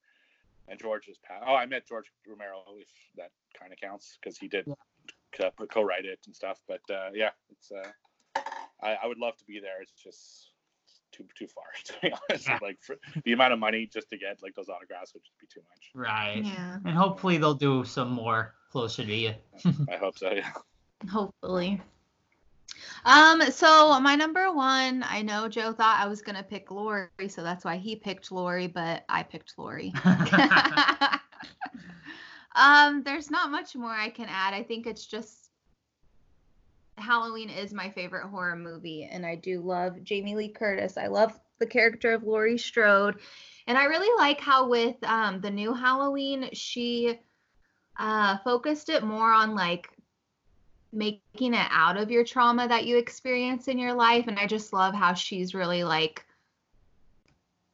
and George is passed. Oh, I met George Romero, if that kind of counts, because he did co- co-write it and stuff. But uh, yeah, it's. Uh, I, I would love to be there. It's just too too far (laughs) to be honest. Like for the amount of money just to get like those autographs would just be too much. Right. Yeah, And hopefully they'll do some more closer to you. (laughs) I hope so. Yeah. hopefully. Um, so my number one, I know Joe thought I was gonna pick Laurie, so that's why he picked Laurie, but I picked Laurie. (laughs) um, there's not much more I can add. I think it's just Halloween is my favorite horror movie, and I do love Jamie Lee Curtis. I love the character of Laurie Strode, and I really like how with um, the new Halloween she uh, focused it more on like making it out of your trauma that you experience in your life, and I just love how she's really like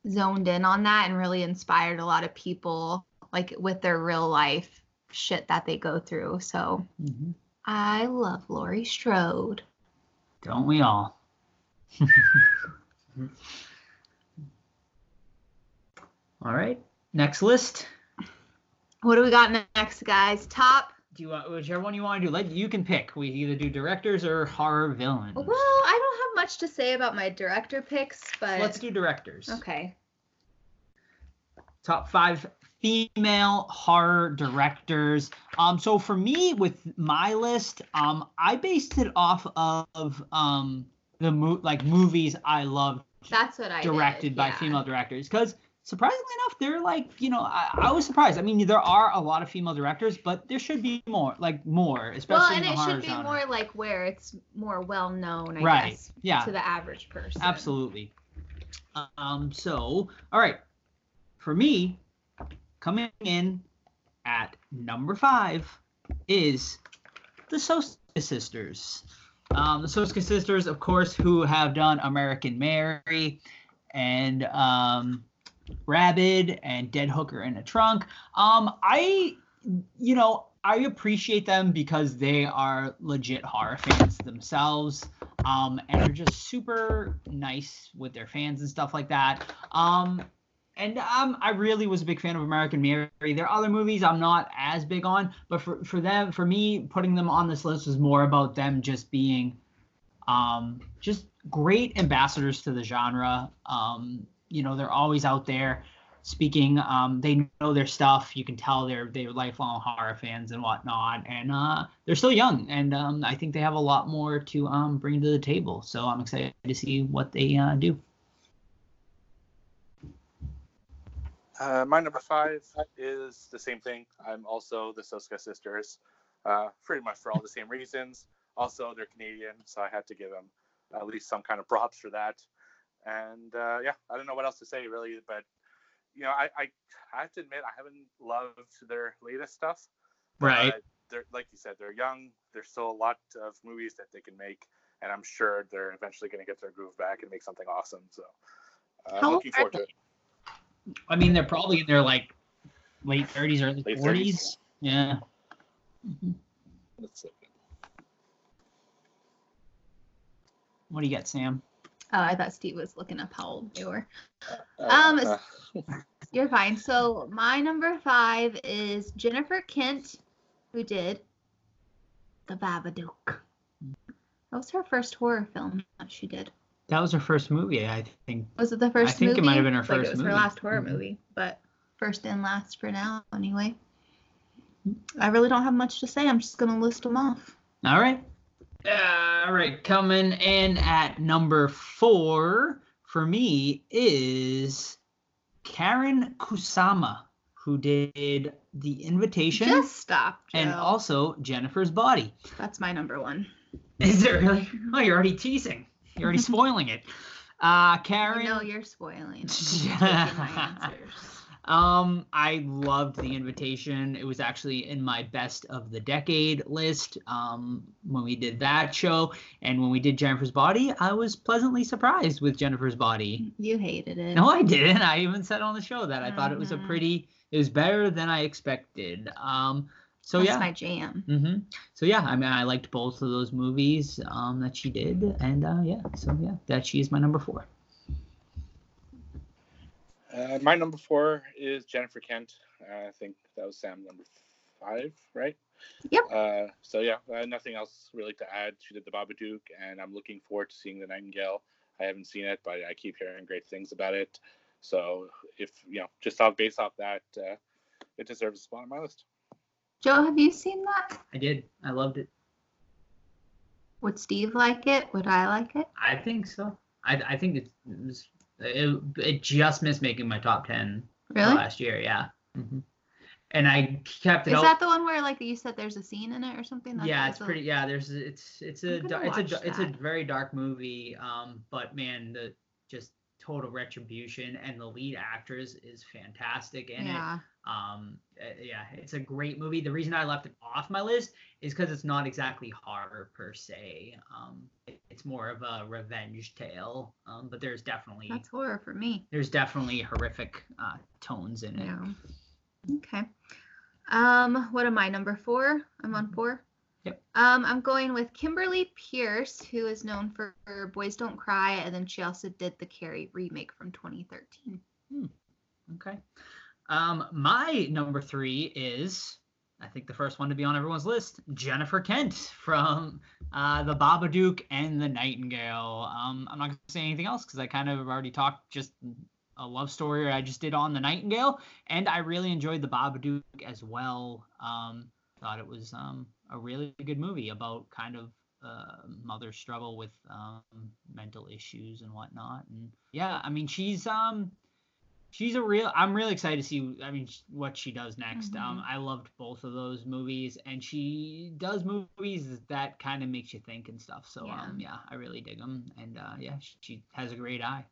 zoned in on that and really inspired a lot of people like with their real life shit that they go through. So Mhm. I love Laurie Strode. Don't we all? (laughs) all right. Next list. What do we got next, guys? Top. Do you want whichever one you want to do? Let you can pick. We either do directors or horror villains. Well, I don't have much to say about my director picks, but Let's do directors. okay. top five female horror directors. Um, so for me, with my list, um, I based it off of um the mo- like movies I loved That's what I did, directed by yeah. female directors because surprisingly enough they're like you know I, I was surprised i mean there are a lot of female directors but there should be more like more especially Well, in and the it horror should be genre. more like where it's more well known, I Right, guess, yeah. to the average person. Absolutely. Um, so, all right. For me, coming in at number five is the Soska sisters. Um, the Soska sisters, of course, who have done American Mary and um, Rabid and Dead Hooker in a Trunk. Um, I, you know, I appreciate them because they are legit horror fans themselves um, and are just super nice with their fans and stuff like that. Um, and um, I really was a big fan of American Mary. There are other movies I'm not as big on, but for, for them, for me, putting them on this list was more about them just being um, just great ambassadors to the genre. Um, you know, they're always out there speaking. Um, they know their stuff. You can tell they're they're lifelong horror fans and whatnot, and uh, they're still young. And um, I think they have a lot more to um, bring to the table. So I'm excited to see what they uh, do. Uh, my number five is the same thing. I'm also the Soska sisters, uh, pretty much for all the same reasons. Also, they're Canadian, so I had to give them at least some kind of props for that. And uh, yeah, I don't know what else to say really, but you know, I, I, I have to admit I haven't loved their latest stuff. Right. Uh, they're like you said, they're young. There's still a lot of movies that they can make, and I'm sure they're eventually going to get their groove back and make something awesome. So, uh, How looking forward to it. I mean, they're probably in their like late 30s, early Late 40s. 30s. Yeah. Let's see. What do you got, Sam? Oh, I thought Steve was looking up how old they were. Uh, Um, uh, (laughs) You're fine. So my number five is Jennifer Kent, who did The Babadook. That was her first horror film that she did. That was her first movie, I think. Was it the first I think it might have been her Like, first it was movie. her last horror Mhm. movie, but first and last for now, anyway. I really don't have much to say. I'm just gonna list them off. All right. All right. Coming in at number four for me is Karyn Kusama, who did The Invitation Just stop, Joe. and also Jennifer's Body. That's my number one. Is it really? (laughs) Oh, you're already teasing. You're already spoiling it. Uh, Karyn. I know you're spoiling. (laughs) my answers. Um, I loved the invitation. It was actually in my best of the decade list. Um, when we did that show, and when we did Jennifer's Body, I was pleasantly surprised with Jennifer's Body. You hated it. No, I didn't. I even said on the show that I thought it was a Mhm. pretty. It was better than I expected. Um, so That's yeah. my jam. hmm So yeah, I mean, I liked both of those movies um, that she did, and uh, yeah, so yeah, that she is my number four. Uh, my number four is Jennifer Kent. Uh, I think that was Sam number five, right? Yep. Uh, so yeah, uh, nothing else really to add. She did the Babadook, and I'm looking forward to seeing the Nightingale. I haven't seen it, but I keep hearing great things about it. So if you know, just off based off that, uh, it deserves a spot on my list. Joe, have you seen that? I did. I loved it. Would Steve like it? Would I like it? I think so. I I think it was it, it just missed making my top ten Really? last year. Yeah. hmm And I kept it Is out. that the one where like you said there's a scene in it or something? That's yeah, it's also- pretty. Yeah, there's it's it's a I'm da- it's a watch it's a very dark movie. Um, but man, the just total retribution and the lead actress is fantastic in it. Yeah. Um, uh, yeah, it's a great movie. The reason I left it off my list is because it's not exactly horror per se. Um, it's more of a revenge tale. Um, but there's definitely That's horror for me. there's definitely horrific uh, tones in it. Yeah. Okay. Um, what am I? Number four? I'm on four. Yep. Um, I'm going with Kimberly Peirce, who is known for Boys Don't Cry, and then she also did the Carrie remake from 2013. Okay. Um, my number three is, I think the first one to be on everyone's list, Jennifer Kent from uh, The Babadook and The Nightingale. Um, I'm not gonna say anything else because I kind of already talked just a love story I just did on The Nightingale, and I really enjoyed The Babadook as well. Um, thought it was um, a really good movie about kind of uh, mother struggle with um, mental issues and whatnot. And yeah, I mean, she's um, she's a real. I'm really excited to see. I mean, what she does next. Um, Mhm. I loved both of those movies, and she does movies that kind of makes you think and stuff. So Yeah. um, yeah, I really dig them, and uh, yeah, she, she has a great eye.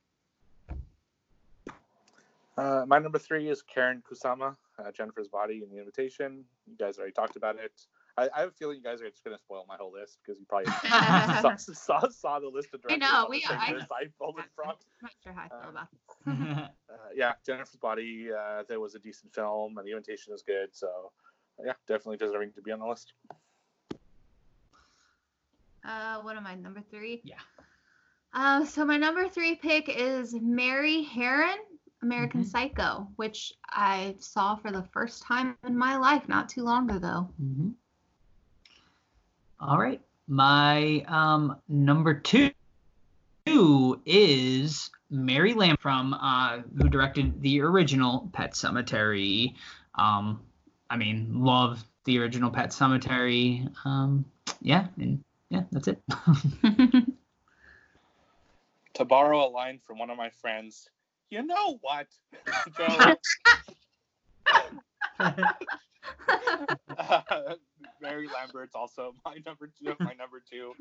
Uh, my number three is Karyn Kusama, uh, Jennifer's Body and the Invitation. You guys already talked about it. I, I have a feeling you guys are just going to spoil my whole list because you probably (laughs) saw, saw, saw the list of I directors know, on we- the I- same list I pulled in front. I'm not sure how I feel about this. (laughs) (laughs) Uh, yeah, Jennifer's Body. Uh, there was a decent film, and the Invitation is good. So, yeah, definitely deserving to be on the list. Uh, what am I? Number three. Yeah. Uh, so my number three pick is Mary Harron, American Mhm. Psycho, which I saw for the first time in my life not too long ago. hmm All right. My um, number two is Mary Lamb from uh, who directed the original Pet Sematary. Um, I mean, love the original Pet Sematary. Um, yeah, and yeah, that's it. (laughs) To borrow a line from one of my friends, you know what, (laughs) Joe? (laughs) Mary Lambert's also (laughs) my number two. My number two,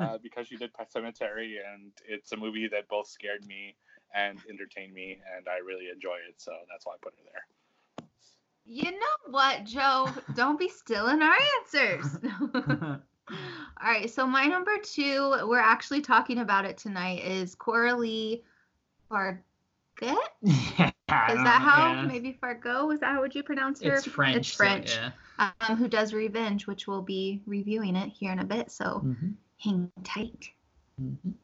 uh, (laughs) because she did Pet Sematary, and it's a movie that both scared me and entertained me, and I really enjoy it. So that's why I put her there. you know what, Joe? Don't be stealing our answers. (laughs) All right, so my number two, we're actually talking about it tonight, is Coralie Yeah, I Is that how? yeah. Maybe Fargo? Is that how would you pronounce her? It's French. It's so, French. yeah. Um, who does Revenge, which we'll be reviewing it here in a bit. So Mhm, hang tight. mhm.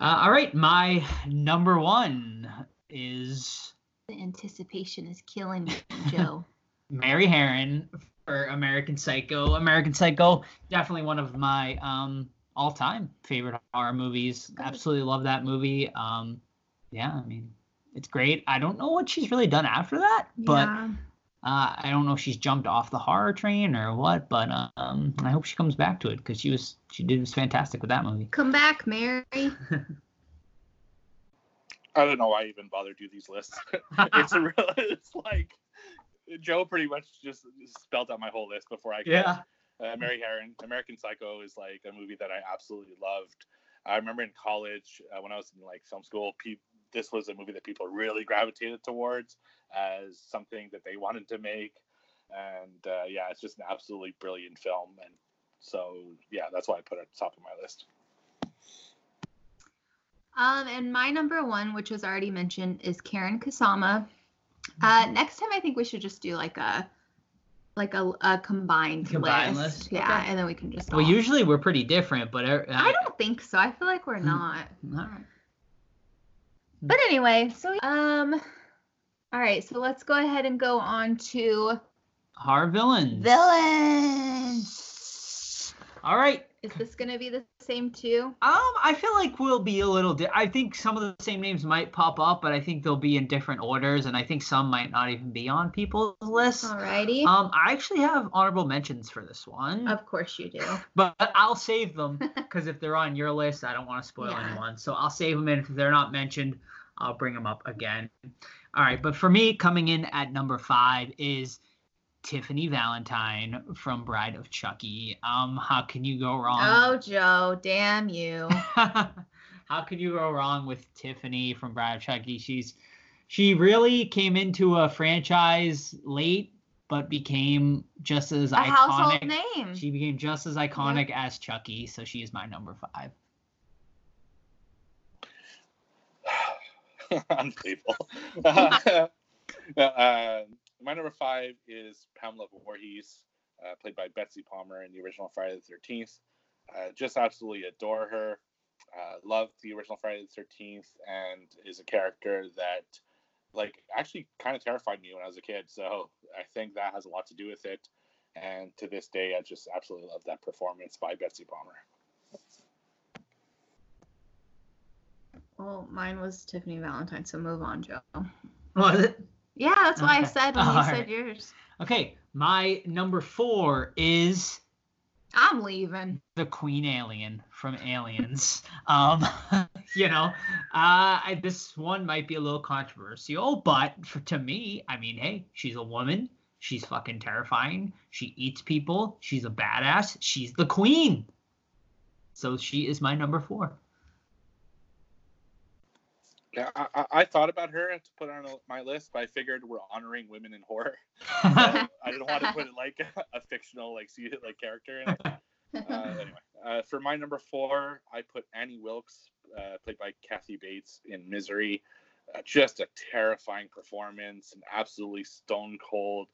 Uh, all right, my number one is The anticipation is killing me, Joe. (laughs) Mary Harron for American Psycho. American Psycho, definitely one of my um, all-time favorite horror movies. Absolutely love that movie. Um, yeah, I mean, it's great. I don't know what she's really done after that, but yeah. uh, I don't know if she's jumped off the horror train or what. But um, I hope she comes back to it because she was she did was fantastic with that movie. Come back, Mary. (laughs) I don't know why I even bother do these lists. (laughs) it's a real, (laughs) it's like Joe pretty much just spelled out my whole list before I could. yeah. Uh, Mary Harron, American Psycho is like a movie that I absolutely loved. I remember in college uh, when I was in like film school, pe- this was a movie that people really gravitated towards as something that they wanted to make, and uh, yeah, it's just an absolutely brilliant film. And so yeah, that's why I put it at the top of my list. Um, and my number one, which was already mentioned, is Karyn Kusama. Uh, next time I think we should just do like a like a, a combined, Combined list. list, Yeah, okay. and then we can just. Well, all- usually we're pretty different, but uh, I don't think so. I feel like we're Hmm. not. All right. But anyway, so um, all right. So let's go ahead and go on to our villains. villains. All right. Is this gonna be the same too? Um, I feel like we'll be a little. Di- I think some of the same names might pop up, but I think they'll be in different orders, and I think some might not even be on people's lists. Alrighty. Um, I actually have honorable mentions for this one, of course you do. (laughs) but I'll save them (laughs) because if they're on your list, I don't want to spoil Yeah. anyone. So I'll save them, and if they're not mentioned, I'll bring them up again. All right, but for me, coming in at number five is Tiffany Valentine from Bride of Chucky. Um, how can you go wrong? Oh, Joe, damn you. (laughs) How could you go wrong with Tiffany from Bride of Chucky? She's she really came into a franchise late, but became just as A household iconic. name. She became just as iconic as Chucky, so she is my number five. (sighs) Unbelievable. (laughs) uh, uh, my number five is Pamela Voorhees, uh, played by Betsy Palmer in the original Friday the Thirteenth. Uh, just absolutely adore her. Uh, loved the original Friday the Thirteenth, and is a character that, like, actually kind of terrified me when I was a kid. So I think that has a lot to do with it. And to this day, I just absolutely love that performance by Betsy Palmer. Well, mine was Tiffany Valentine, so move on, Joe. (laughs) Was it? Yeah, that's why I said when you All said right. yours. Okay, my number four is I'm leaving. the Queen Alien from Aliens. (laughs) um, (laughs) you know, uh, I, this one might be a little controversial, but for, to me, I mean, hey, she's a woman. She's fucking terrifying. She eats people. She's a badass. She's the queen. So she is my number four. Yeah, I, I, I thought about her to put on my list, but I figured we're honoring women in horror. (laughs) So I didn't want to put it like a, fictional, like see like character in it. Uh, (laughs) anyway, uh, for my number four, I put Annie Wilkes, uh, played by Kathy Bates in Misery. Uh, just a terrifying performance, an absolutely stone cold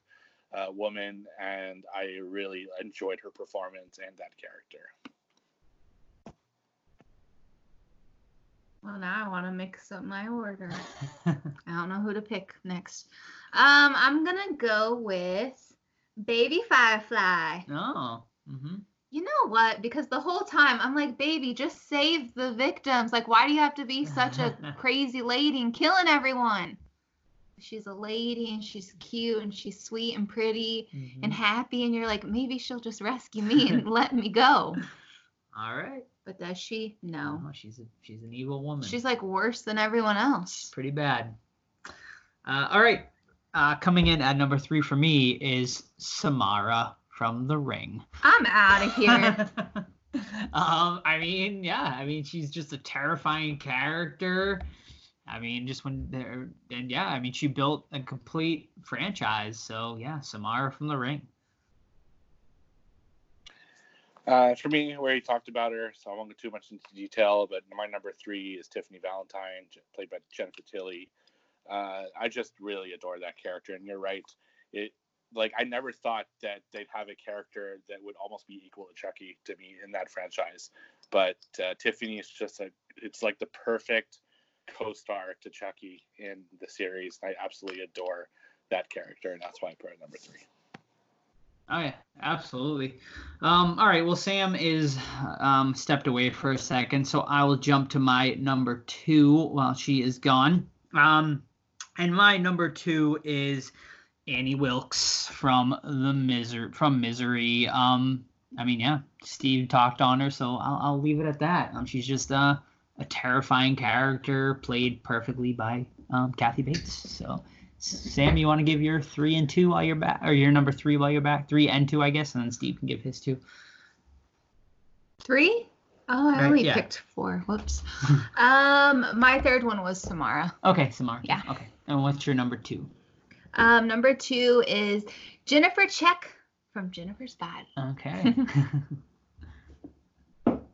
uh, woman, and I really enjoyed her performance and that character. Well, now I want to mix up my order. (laughs) I don't know who to pick next. Um, I'm gonna go with Baby Firefly. oh. hmm You know what? Because the whole time I'm like, baby, just save the victims. Like, why do you have to be such a (laughs) crazy lady and killing everyone? She's a lady and she's cute and she's sweet and pretty and happy, and you're like, maybe she'll just rescue me and (laughs) let me go. All right. But does she? No. Oh, she's a, she's an evil woman. She's like worse than everyone else. pretty bad. Uh, all right. Uh, coming in at number three for me is Samara from The Ring. I'm out of here. (laughs) um, I mean, yeah, I mean, she's just a terrifying character. I mean, just when they're, and yeah, I mean, she built a complete franchise. So yeah, Samara from The Ring. Uh, for me, where he talked about her, so I won't go too much into detail, but my number three is Tiffany Valentine, played by Jennifer Tilly. Uh, I just really adore that character, and you're right. It like I never thought that they'd have a character that would almost be equal to Chucky to me in that franchise, but uh, Tiffany is just a it's like the perfect co-star to Chucky in the series. I absolutely adore that character, and that's why I put it number three. Oh yeah, absolutely. Um, all right, well Sam is um, stepped away for a second, so I will jump to my number two while she is gone. Um, and my number two is Annie Wilkes from the Misery from Misery. Um, I mean, yeah, Steve talked on her, so I'll, I'll leave it at that. Um, she's just a terrifying character, played perfectly by um, Kathy Bates. So Sam, you want to give your three and two while you're back, or your number three while you're back? Three and two, I guess, and then Steve can give his two. Three? Oh, I Right, only yeah. picked four. Whoops. (laughs) um, my third one was Samara. Okay, Samara. Yeah. Okay. And what's your number two? Um, number two is Jennifer Check from Jennifer's Body. Okay. (laughs) (laughs)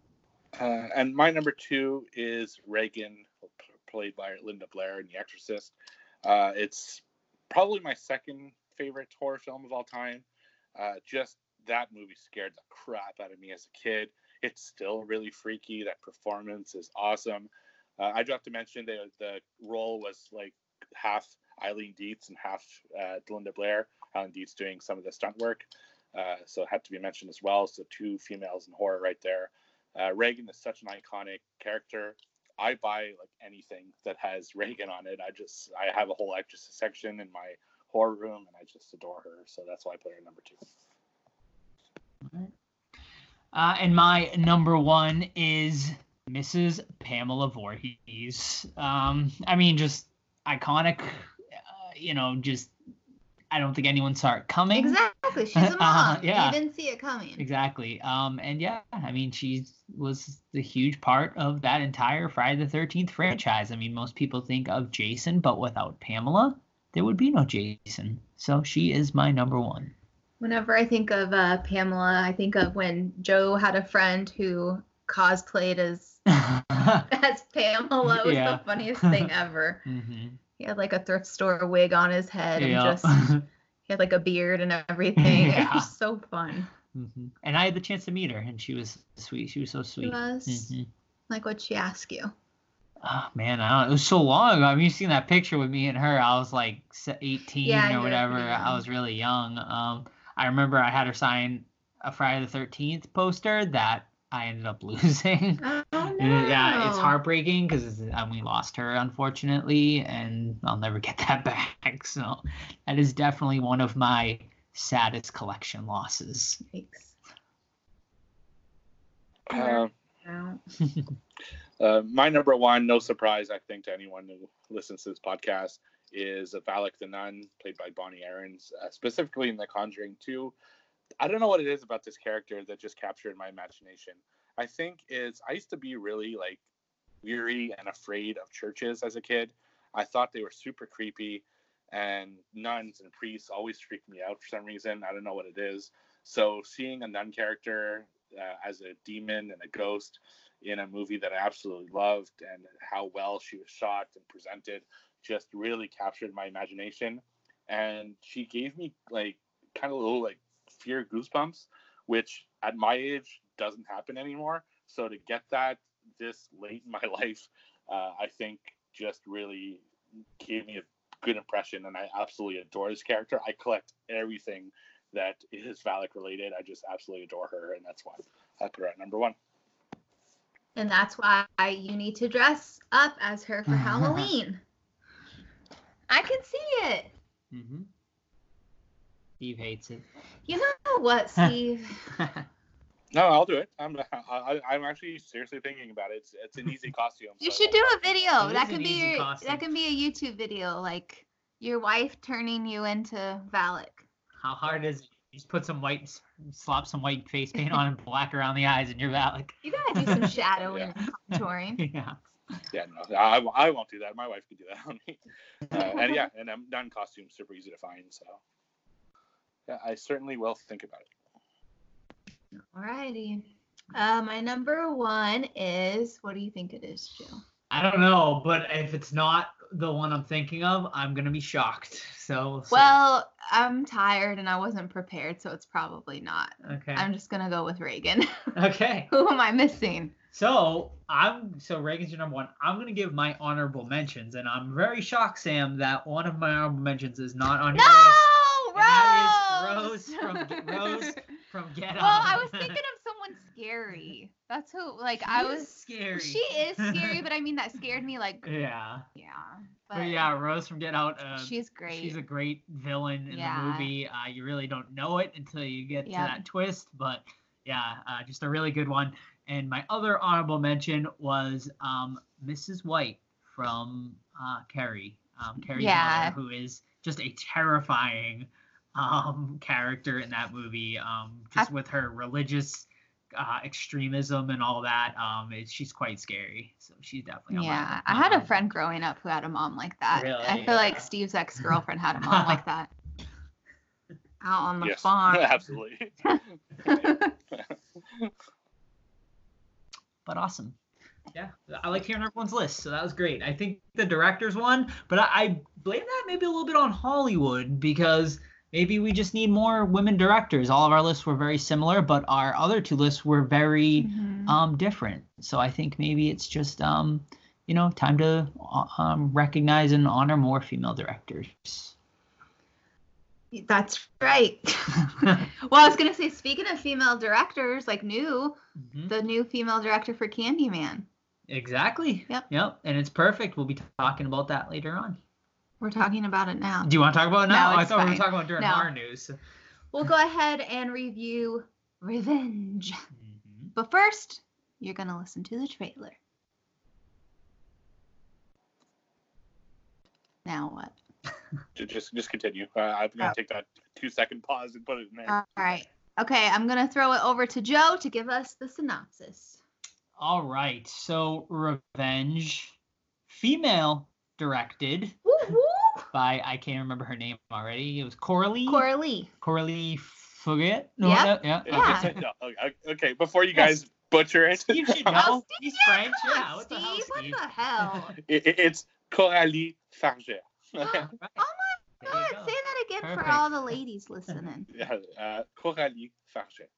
Uh, and my number two is Regan, played by Linda Blair in The Exorcist. Uh, it's probably my second favorite horror film of all time. Uh, just that movie scared the crap out of me as a kid. It's still really freaky. That performance is awesome. Uh, I do have to mention that the role was like half Eileen Dietz and half uh, Linda Blair. Eileen Dietz doing some of the stunt work. Uh, so it had to be mentioned as well. So two females in horror right there. Uh, Regan is such an iconic character. I buy like anything that has (laughs) Regan on it. I just I have a whole extra section in my horror room, and I just adore her. So that's why I put her number two. uh, and my number one is Mrs. Pamela Voorhees. Um, I mean, just iconic. Uh, you know, just I don't think anyone saw it coming. Exactly. (laughs) She's a mom. Uh, yeah. You didn't see it coming. Exactly. Um, and yeah, I mean, she was the huge part of that entire Friday the 13th franchise. I mean, most people think of Jason, but without Pamela, there would be no Jason. So she is my number one. Whenever I think of uh, Pamela, I think of when Joe had a friend who cosplayed as (laughs) as Pamela. It was Yeah. the funniest (laughs) thing ever. hmm He had like a thrift store wig on his head and Yeah. just (laughs) he had like a beard and everything. It was so fun. hmm And I had the chance to meet her, and she was sweet. She was so She sweet. was Mhm. like what she asked you. Oh man, I don't, it was so long ago. I mean, you seen that picture with me and her. I was like 18 Yeah, or whatever. I was really young. Um, I remember I had her sign a Friday the 13th poster that I ended up (laughs) losing. Oh (laughs) no. Yeah, it's heartbreaking because we lost her unfortunately, and I'll never get (laughs) that back. So that is definitely one of my saddest collection losses. Yikes. Uh, uh, my number one, no surprise, I think, to anyone who listens to this podcast, is Valak the Nun, played by Bonnie Aarons, uh, specifically in The Conjuring 2. I don't know what it is about this character that just captured my imagination. I think is I used to be really like weary and afraid of churches as a kid. I thought they were super creepy, and nuns and priests always freaked me out for some reason. I don't know what it is. So seeing a nun character uh, as a demon and a ghost in a movie that I absolutely loved and how well she was shot and presented just really captured my imagination. And she gave me like kind of a little like fear goosebumps, which at my age doesn't happen anymore. So to get that this late in my (laughs) life, uh, I think just really gave me a good impression. And I absolutely adore this character. I collect everything that is Valak related. I just absolutely adore her. And that's why I put her at number one. And that's why you need to dress up as her for (laughs) Halloween. I can see it. Mm-hmm. Steve hates it. You know what, Steve? (laughs) No, I'll do it. I'm I, I'm actually seriously thinking about it. It's, it's an easy costume. You so- should do a video. It That is could be your costume. that can be a YouTube video, like your wife turning you into Valak. How hard is it? You just put some white, slap some white face paint on and (laughs) black around the eyes, and you're Valak. You gotta do some shadowing and contouring. (laughs) yeah. Yeah, no, I, I won't do that. My wife could do that on me. Uh, and yeah, and um, nun costume's super easy to find. So yeah, I certainly will think about it. Alrighty. Uh, my number one is what do you think it is, Joe? I don't know, but if it's not the one I'm thinking of, I'm gonna be shocked. (laughs) So we'll. Well, I'm tired and I wasn't prepared, so it's probably not. okay, I'm just gonna go with Regan. (laughs) okay. Who am I missing? So I'm so Regan's your number one. I'm gonna give my honorable mentions, and I'm very shocked, Sam, that one of my honorable mentions is not on your list. No, that is (laughs) Rose. From Rose from (laughs) Get well. I was thinking of someone scary. That's who. Like I She is was. scary. She is scary, but I mean that scared me. Like (laughs) yeah. yeah. But, But yeah, Rose from Get Out. Uh, she's great. She's a great villain in Yeah. the movie. Uh, you really don't know it until you get to that twist, but yeah, uh, just a really good one. And my other honorable mention was um, Mrs. White from uh, Carrie. Um, Carrie's Yeah. mother, who is just a terrifying um, character in that movie. Um, just with her religious uh, extremism and all that, um, it, she's quite scary. So she's definitely Yeah, I had a friend growing up who had a mom like that. Really? I feel like Steve's ex girlfriend had a mom like that. (laughs) Out on the yes, (laughs) farm. absolutely. (laughs) but awesome. Yeah, I like hearing everyone's list, so that was great. I think the director's one, but I, I blame that maybe a little bit on Hollywood because maybe we just need more women directors. All of our lists were very similar, but our other two lists were very Mhm. um different. So I think maybe it's just um you know time to uh, um, recognize and honor more female directors. That's right. (laughs) well, I was gonna say, speaking of female directors, like new, Mhm. the new female director for Candyman. Exactly. Yep. Yep. And it's perfect. We'll be talking about that later on. We're talking about it now. Do you want to talk about it now? No, I it's thought we were fine. talking about during No. our news. We'll go ahead and review Revenge. Mhm. But first, you're gonna listen to the trailer. Now what? Just just continue. Uh, I'm gonna Oh. take that two second pause and put it in there. All right. Okay, I'm gonna throw it over to Joe to give us the synopsis. All right. So Revenge, female directed Woo woo! By I can't remember her name already. It was Coralie. Coralie. Coralie Fargeat. No, Yep. no, yeah. Yeah. Okay, no, okay, okay, before you Yes. guys butcher it, Steve should (laughs) Oh, know. Steve, He's yeah, French. Yeah. What the hell, Steve? Steve? What the hell? (laughs) it, it- it's Coralie Fargeat. (gasps) (laughs) Right. Oh my There you God! go. Say that again Perfect. for all the ladies listening. yeah, uh, Coralie Fargeat.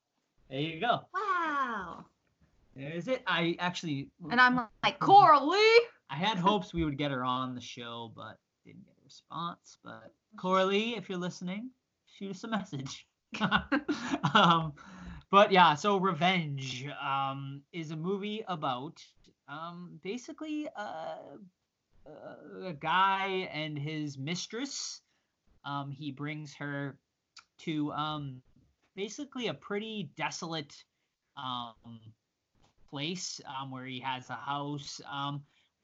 There you go. Wow. There's it. I actually. And I'm like, Coralie. I had hopes we would get her on the show, but didn't get a response. But Coralie, if you're listening, shoot us a message. (laughs) um, but yeah, so Revenge um, is a movie about um, basically uh, uh, a guy and his mistress. Um, he brings her to um, basically a pretty desolate um, place where he has a house.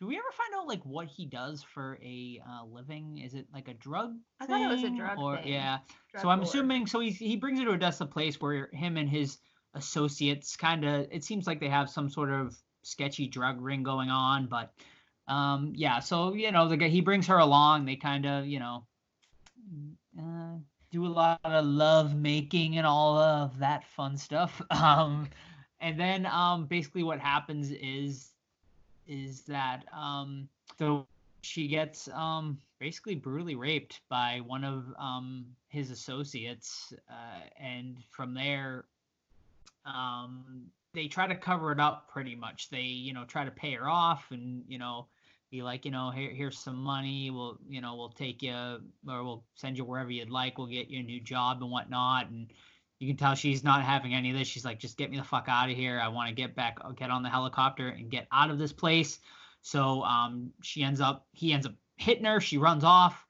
Do we ever find out like what he does for a uh, living? Is it like a drug? I thought it was a drug Or thing. yeah. Drug so I'm lord. assuming so he he brings her to a desolate place where him and his associates kind of it seems like they have some sort of sketchy drug ring going on, but um yeah. So you know the guy he brings her along. They kind of you know uh, do a lot of love making and all of that fun stuff. (laughs) Um, and then um, basically what happens is is that um, so she gets um, basically brutally raped by one of um, his associates, uh, and from there um, they try to cover it up pretty much. They you know try to pay her off and you know be like, you know, here, here's some money. We'll, you know, we'll take you or we'll send you wherever you'd like. We'll get you a new job and whatnot. And you can tell she's not having any of this. She's like, just get me the fuck out of here. I want to get back, get on the helicopter and get out of this place. So um, she ends up, he ends up hitting her. She runs off.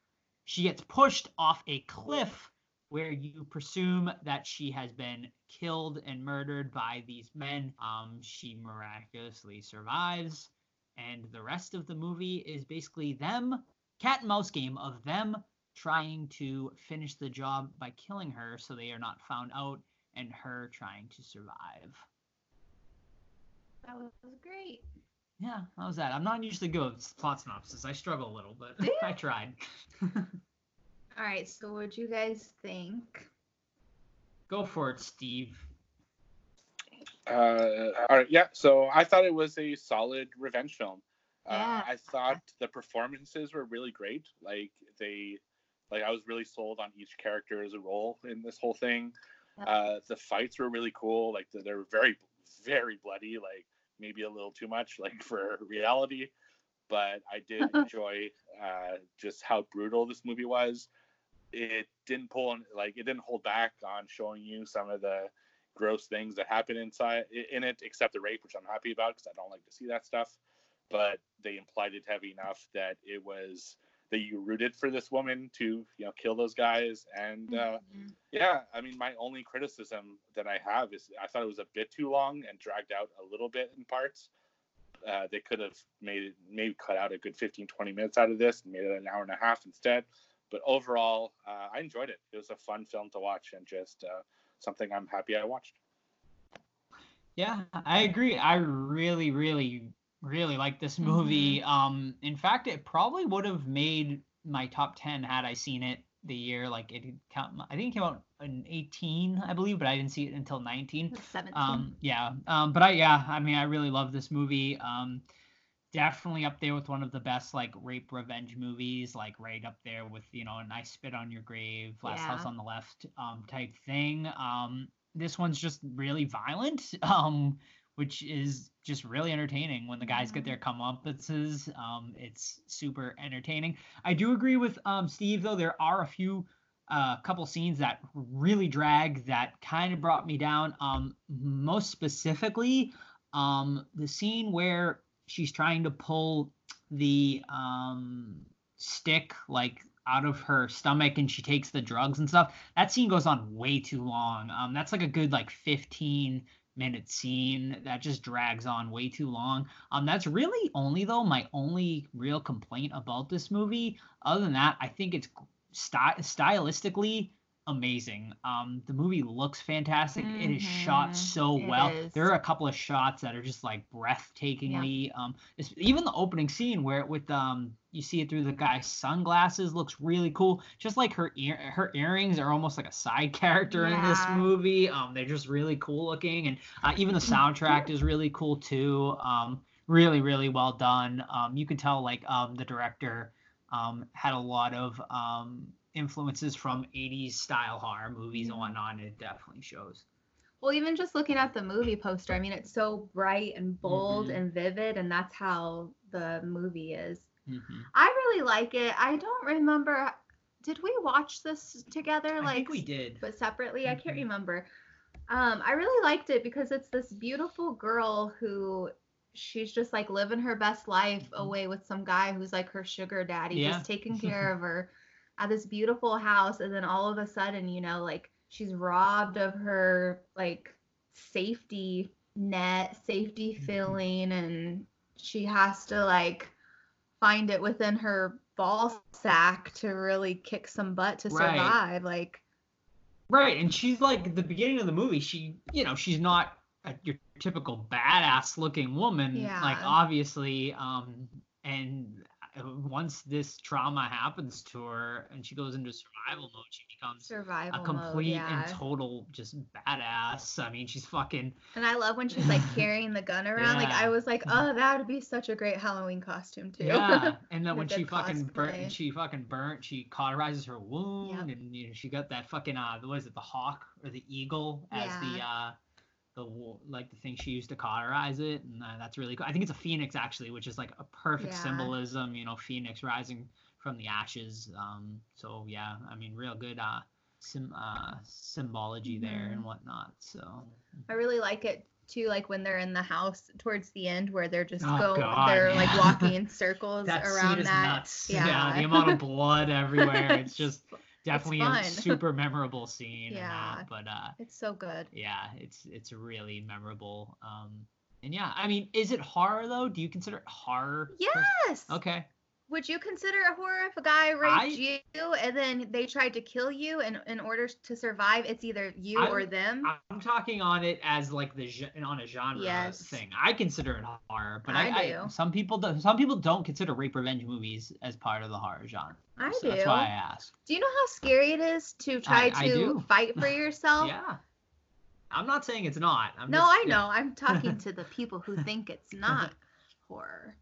She gets pushed off a cliff where you presume that she has been killed and murdered by these men. Um, she miraculously survives and the rest of the movie is basically them cat and mouse game of them trying to finish the job by killing her so they are not found out and her trying to survive That was great. yeah how was that i'm not usually good with plot synopsis i struggle a little but Yeah. (laughs) i tried (laughs) All right. So, what'd you guys think? go for it steve Uh, all right, yeah. So I thought it was a solid revenge film. Uh, Yeah. I thought the performances were really great. Like they, like I was really sold on each character as a role in this whole thing. Uh, the fights were really cool. Like they were very, very bloody. Like maybe a little too much, like (laughs) for reality. But I did (laughs) enjoy uh, just how brutal this movie was. It didn't pull on, like it didn't hold back on showing you some of the gross things that happen inside in it, except the rape, which I'm happy about because I don't like to see that stuff. But they implied it heavy enough that it was that you rooted for this woman to you know kill those guys. And uh, Mhm. yeah, I mean, my only criticism that I have is I thought it was a bit too long and dragged out a little bit in parts. Uh, they could have made it maybe cut out a good 15 20 minutes out of this and made it an hour and a half instead but overall uh, i enjoyed it it was a fun film to watch and just uh, something i'm happy i watched Yeah, I agree. I really, really, really like this movie. Um, in fact, it probably would have made my top ten had I seen it the year like it come. I think it came out in eighteen, I believe, but I didn't see it until nineteen. 17. Um, yeah. Um, but I yeah, I mean, I really love this movie. Um, definitely up there with one of the best like rape revenge movies, like right up there with you know, a nice spit on your grave, last house on the left, um, type thing. Um, this one's just really violent, (laughs) um, which is just really entertaining when the guys get Mhm. their comeuppances. Um, it's super entertaining. I do agree with um Steve though. There are a few a couple scenes that really drag that kind of brought me down. Um, most specifically, um, the scene where she's trying to pull the um stick like out of her stomach and she takes the drugs and stuff. That scene goes on way too long. Um, that's like a good like 15 minute scene that just drags on way too long. Um, that's really only though my only real complaint about this movie. Other than that, I think it's sty- stylistically amazing. Um, the movie looks fantastic. It is shot Mhm. so It well. is. There are a couple of shots that are just like breathtakingly. Um, even the opening scene where with um you see it through the guy's sunglasses looks really cool. Just like her ear, her earrings are almost like a side character in this movie. Um, they're just really cool looking, and uh, even the soundtrack is really cool too. Um, really, really well done. Um, you can tell like um the director um had a lot of um influences from 80s style horror movies and Mhm. whatnot. And it definitely shows. Well, even just looking at the movie poster, I mean, it's so bright and bold Mhm. and vivid, and that's how the movie is. Mhm. I really like it. I don't remember. Did we watch this together? I Like, think we did. but separately. I can't Mhm. remember. Um, I really liked it because it's this beautiful girl who she's just like living her best life Mhm. away with some guy who's like her sugar daddy, Yeah. just taking (laughs) care of her at this beautiful house, and then all of a sudden, you know, like she's robbed of her like safety net, safety Mhm. feeling, and she has to like find it within her ball sack to really kick some butt to Right. survive. Like Right, and she's like the beginning of the movie. She, you know, she's not a, your typical badass looking woman. yeah. Like obviously, um, and once this trauma happens to her and she goes into survival mode, she becomes survival a complete mode, yeah. and total just badass. I mean, she's fucking And I love when she's like carrying the gun around. Like I was like, oh, that would be such a great Halloween costume too. yeah. (laughs) And then when she fucking burnt, she fucking burnt, she cauterizes her wound, and you know she got that fucking uh, what is it, the hawk or the eagle as the uh, the like the thing she used to cauterize it, and uh, that's really cool. I think it's a phoenix actually, which is like a perfect Yeah. symbolism. You know, phoenix rising from the ashes. Um, so yeah, I mean, real good uh, sim uh symbology there Mhm. and whatnot. So I really like it too, like when they're in the house towards the end where they're just Oh, go God, they're like walking in (laughs) circles that around scene is that. nuts. Yeah. the amount of blood everywhere. It's (laughs) just definitely a (laughs) super memorable scene. Yeah. that, but uh, It's so good. yeah, it's it's really memorable. Um, and yeah, I mean, is it horror though? Do you consider it horror? Yes. Okay. Would you consider it horror if a guy raped I- you and then they tried to kill you and in order to survive, it's either you I or them? I'm talking on it as like the on a genre Yes. thing. I consider it horror, but I, I I, do. some people do, some people don't consider rape revenge movies as part of the horror genre. I So do. That's why I asked. Do you know how scary it is to try to fight for (laughs) yourself? Yeah. I'm not saying it's not. I'm no, just- I yeah. know. I'm talking to the (laughs) people who think it's not horror.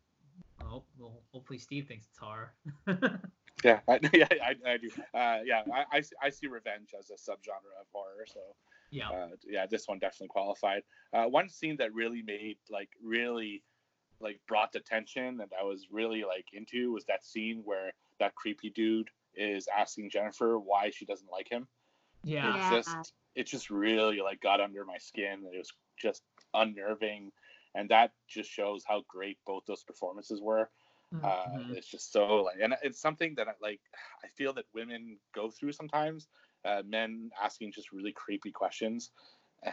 Well, hopefully Steve thinks it's horror. (laughs) Yeah, I, (laughs) yeah, I, I do. Uh, yeah, I, I, see- I see revenge as a subgenre of horror. So yeah. uh, yeah, this one definitely qualified. Uh, one scene that really made like really like brought the tension and I was really like into was that scene where that creepy dude is asking Jennifer why she doesn't like him. Yeah. Yeah. It just it just really like got under my skin. It was just unnerving, and that just shows how great both those performances were. Uh, Mhm. It's just so like, and it's something that I like. I feel that women go through sometimes. Uh, men asking just really creepy questions,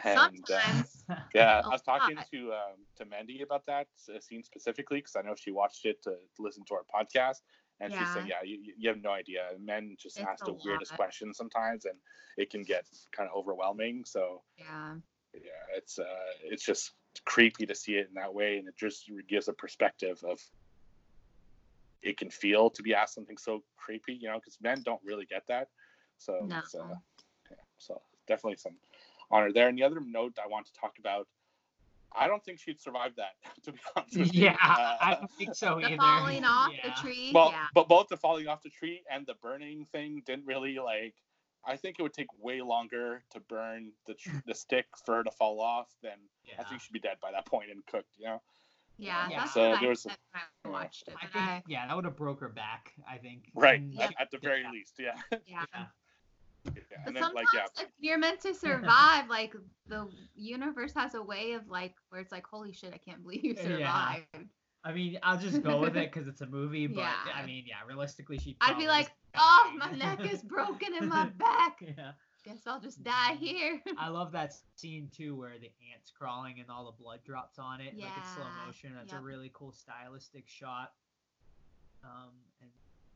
and uh, Sometimes. (laughs) yeah, I was talking lot. to um, to Mandy about that uh, scene specifically because I know she watched it to, to listen to our podcast, and she's saying, yeah, you, you have no idea. Men just It's ask a the weirdest questions sometimes, and it can get kind of overwhelming. So yeah. yeah, it's uh, it's just creepy to see it in that way, and it just gives a perspective of it can feel to be asked something so creepy, you know, because men don't really get that. So No. it's, uh, yeah, so definitely some honor there. And the other note I want to talk about, I don't think she'd survive that, (laughs) to be honest. With you. Yeah, Uh, I don't think so The either. falling off Yeah. the tree. well, yeah. but both the falling off the tree and the burning thing didn't really like. I think it would take way longer to burn the tr- (laughs) the stick for her to fall off than I think she'd be dead by that point and cooked. You know. Yeah, Yeah. that's So there I was- said when I watched it. I think, I- yeah, that would have broke her back. I think. Right. And- At, at the very Yeah. least, yeah. yeah. (laughs) Yeah. yeah. But And then sometimes like yeah, if you're meant to survive, like the universe has a way of like where it's like, holy shit, I can't believe you Yeah. survived. I mean, I'll just go with it because it's a movie. (laughs) But Yeah. I mean, yeah, realistically, she. I'd be like, oh, my (laughs) neck is broken in my (laughs) back. yeah. Guess I'll just die here. I love that scene too, where the ant's crawling and all the blood drops on it, like in slow motion. That's yep. a really cool stylistic shot. Um, and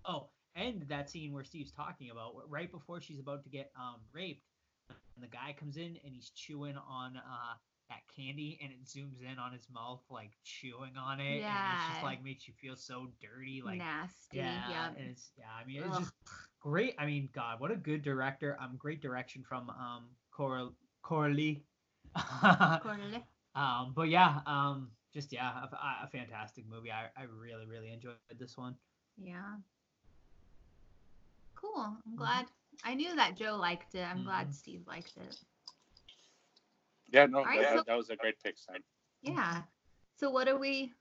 oh, and that scene where Steve's talking about right before she's about to get um raped, and the guy comes in and he's chewing on uh that candy, and it zooms in on his mouth, like chewing on it, and it's just like makes you feel so dirty, like Nasty. yeah, Yep. and it's yeah. I mean, it's Ugh. just great. I mean, God, what a good director. Um, great direction from um Cor Coralie. (laughs) Corneli. um, but yeah, um, just yeah, a, a- fantastic movie. I I really really enjoyed this one. Yeah. Cool. I'm Mm-hmm. glad. I knew that Joe liked it. I'm Mhm. glad Steve liked it. Yeah, no, Alright, that, so- that was a great pick, Sam. Yeah. So what are we?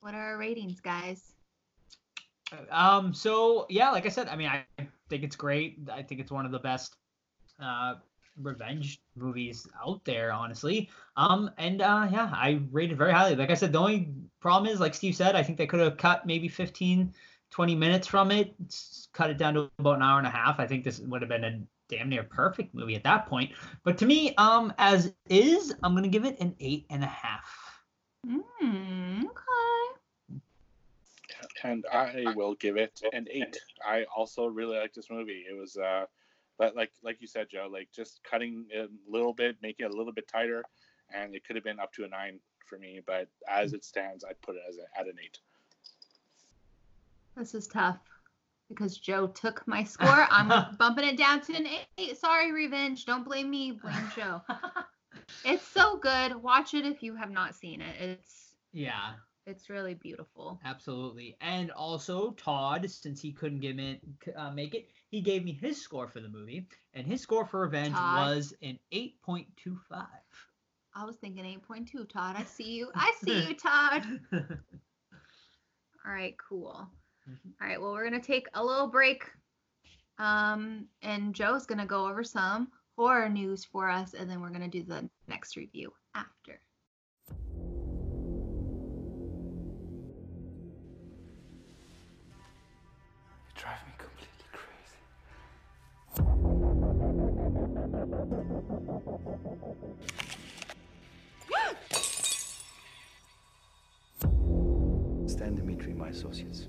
What are our ratings, guys? Um, so yeah, like I said, I mean, I think it's great. I think it's one of the best uh revenge movies out there, honestly. Um, and uh, yeah, I rated very highly. Like I said, the only problem is, like Steve said, I think they could have cut maybe 15, 20 minutes from it, cut it down to about an hour and a half. I think this would have been a damn near perfect movie at that point. But to me, um, as is, I'm gonna give it an eight and a half. Mm, okay. and I will give it an eight. I also really like this movie. It was, uh, but like like you said, Joe, like just cutting it a little bit, making it a little bit tighter, and it could have been up to a nine for me. But as it stands, I'd put it as a, at an eight. This is tough because Joe took my score. I'm (laughs) bumping it down to an eight. Sorry, Revenge. Don't blame me. Blame (laughs) Joe. It's so good. Watch it if you have not seen it. It's yeah. it's really beautiful. Absolutely. And also Todd, since he couldn't give it, uh, make it, he gave me his score for the movie, and his score for Revenge Todd. was an 8.25. I was thinking 8.2, Todd. I see you. I see you, Todd. (laughs) All right, cool. Mhm. All right, well, we're gonna take a little break. Um, and Joe's gonna go over some horror news for us, and then we're gonna do the next review after. You drive me completely crazy. Stan Dimitri, my associates.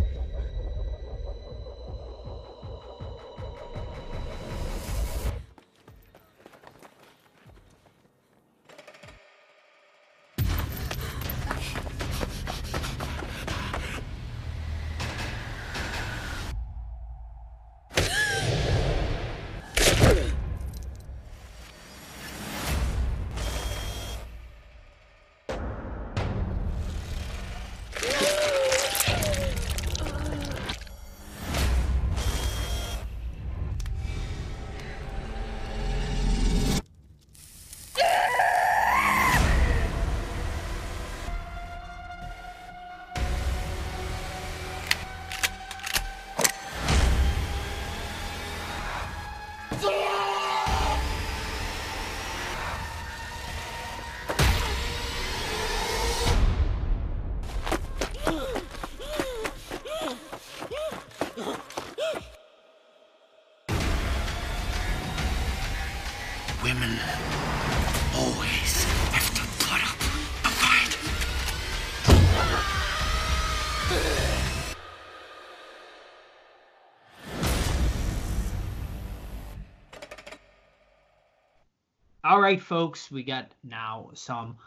All right, folks, we got now some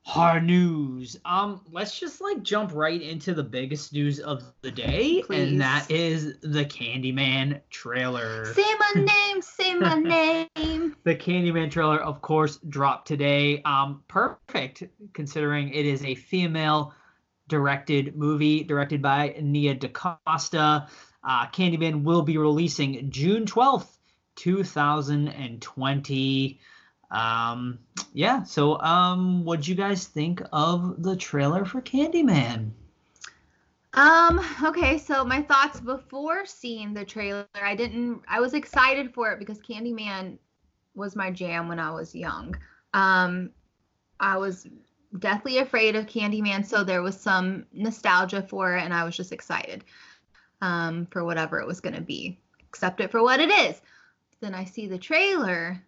hard news. Um, let's just like jump right into the biggest news of the day, Please. and that is the Candyman trailer. Say my (laughs) name, say my name. The Candyman trailer, of course, dropped today. Um, perfect considering it is a female directed movie directed by Nia DaCosta. Uh, Candyman will be releasing June 12th, 2020. Um, yeah, so um, what'd you guys think of the trailer for Candyman? Um, okay, so my thoughts before seeing the trailer, I didn't I was excited for it because Candyman was my jam when I was young. Um I was deathly afraid of Candyman, so there was some nostalgia for it and I was just excited um for whatever it was going to be. Accept it for what it is. Then I see the trailer